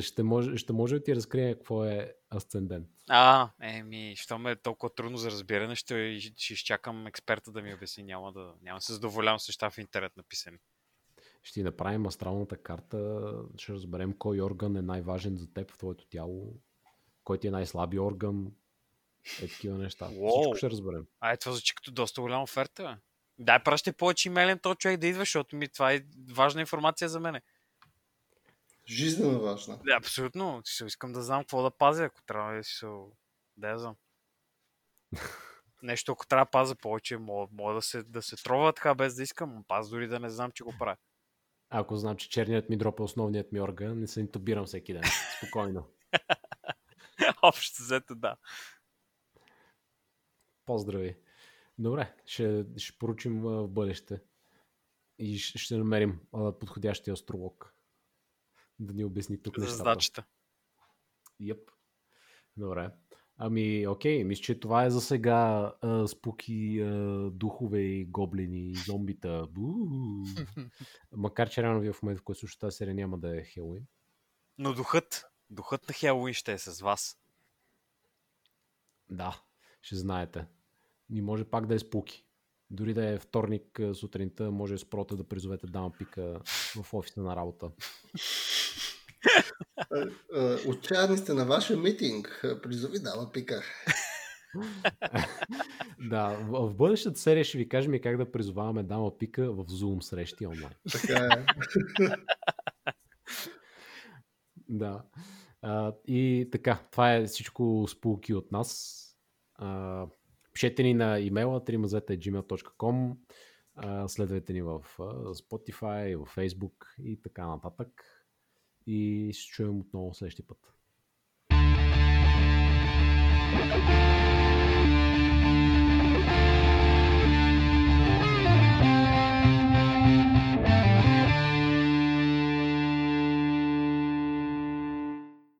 Ще, може, ще може да ти разкрия какво е асцендент. А, еми, що ме е толкова трудно за разбиране, ще, ще изчакам експерта да ми обясни. Няма да, няма да се задоволявам с неща в интернет написани. Ще ти направим астралната карта, ще разберем кой орган е най-важен за теб в твоето тяло, кой ти е най-слаби орган, е такива неща. Уау. Всичко ще разберем. А, е, това звучи като доста голяма оферта, бе. Дай пращай повече имейлен този човек да идва, защото ми това е важна информация за мене. Жизненно важна. Да, абсолютно. Си искам да знам какво да пазя, ако трябва да си се... Да я знам. Нещо, ако трябва да пазя повече, мога, мога да, се, да се трова така без да искам, но аз дори да не знам, че го правя. Ако знам, че черният ми дроп е основният ми орган, не се интубирам всеки ден. Спокойно. Общо взето, да. Поздрави. Добре, ще, ще поручим в бъдеще. И ще, намерим подходящия астролог. Да ни обясни тук За нещата. задачата. Йеп. Добре. Ами, окей, мисля, че това е за сега а, спуки а, духове и гоблини и зомбита. Бу! Макар, че реално вие в момента, в който слушате тази серия, няма да е Хелуин. Но духът, духът на Хелуин ще е с вас. Да, ще знаете. И може пак да е спуки. Дори да е вторник а, сутринта, може с прота да призовете дама пика в офиса на работа. Е, е, Отчаяни сте на вашия митинг. Призови дама пика. Да, в, в бъдещата серия ще ви кажем и как да призоваваме дама пика в Zoom срещи онлайн. Така е. Да. А, и така, това е всичко спулки от нас. А, пишете ни на имейла trimazeta.gmail.com Следвайте ни в Spotify, в Facebook и така нататък. И ще чуем отново следващия път. Thank you.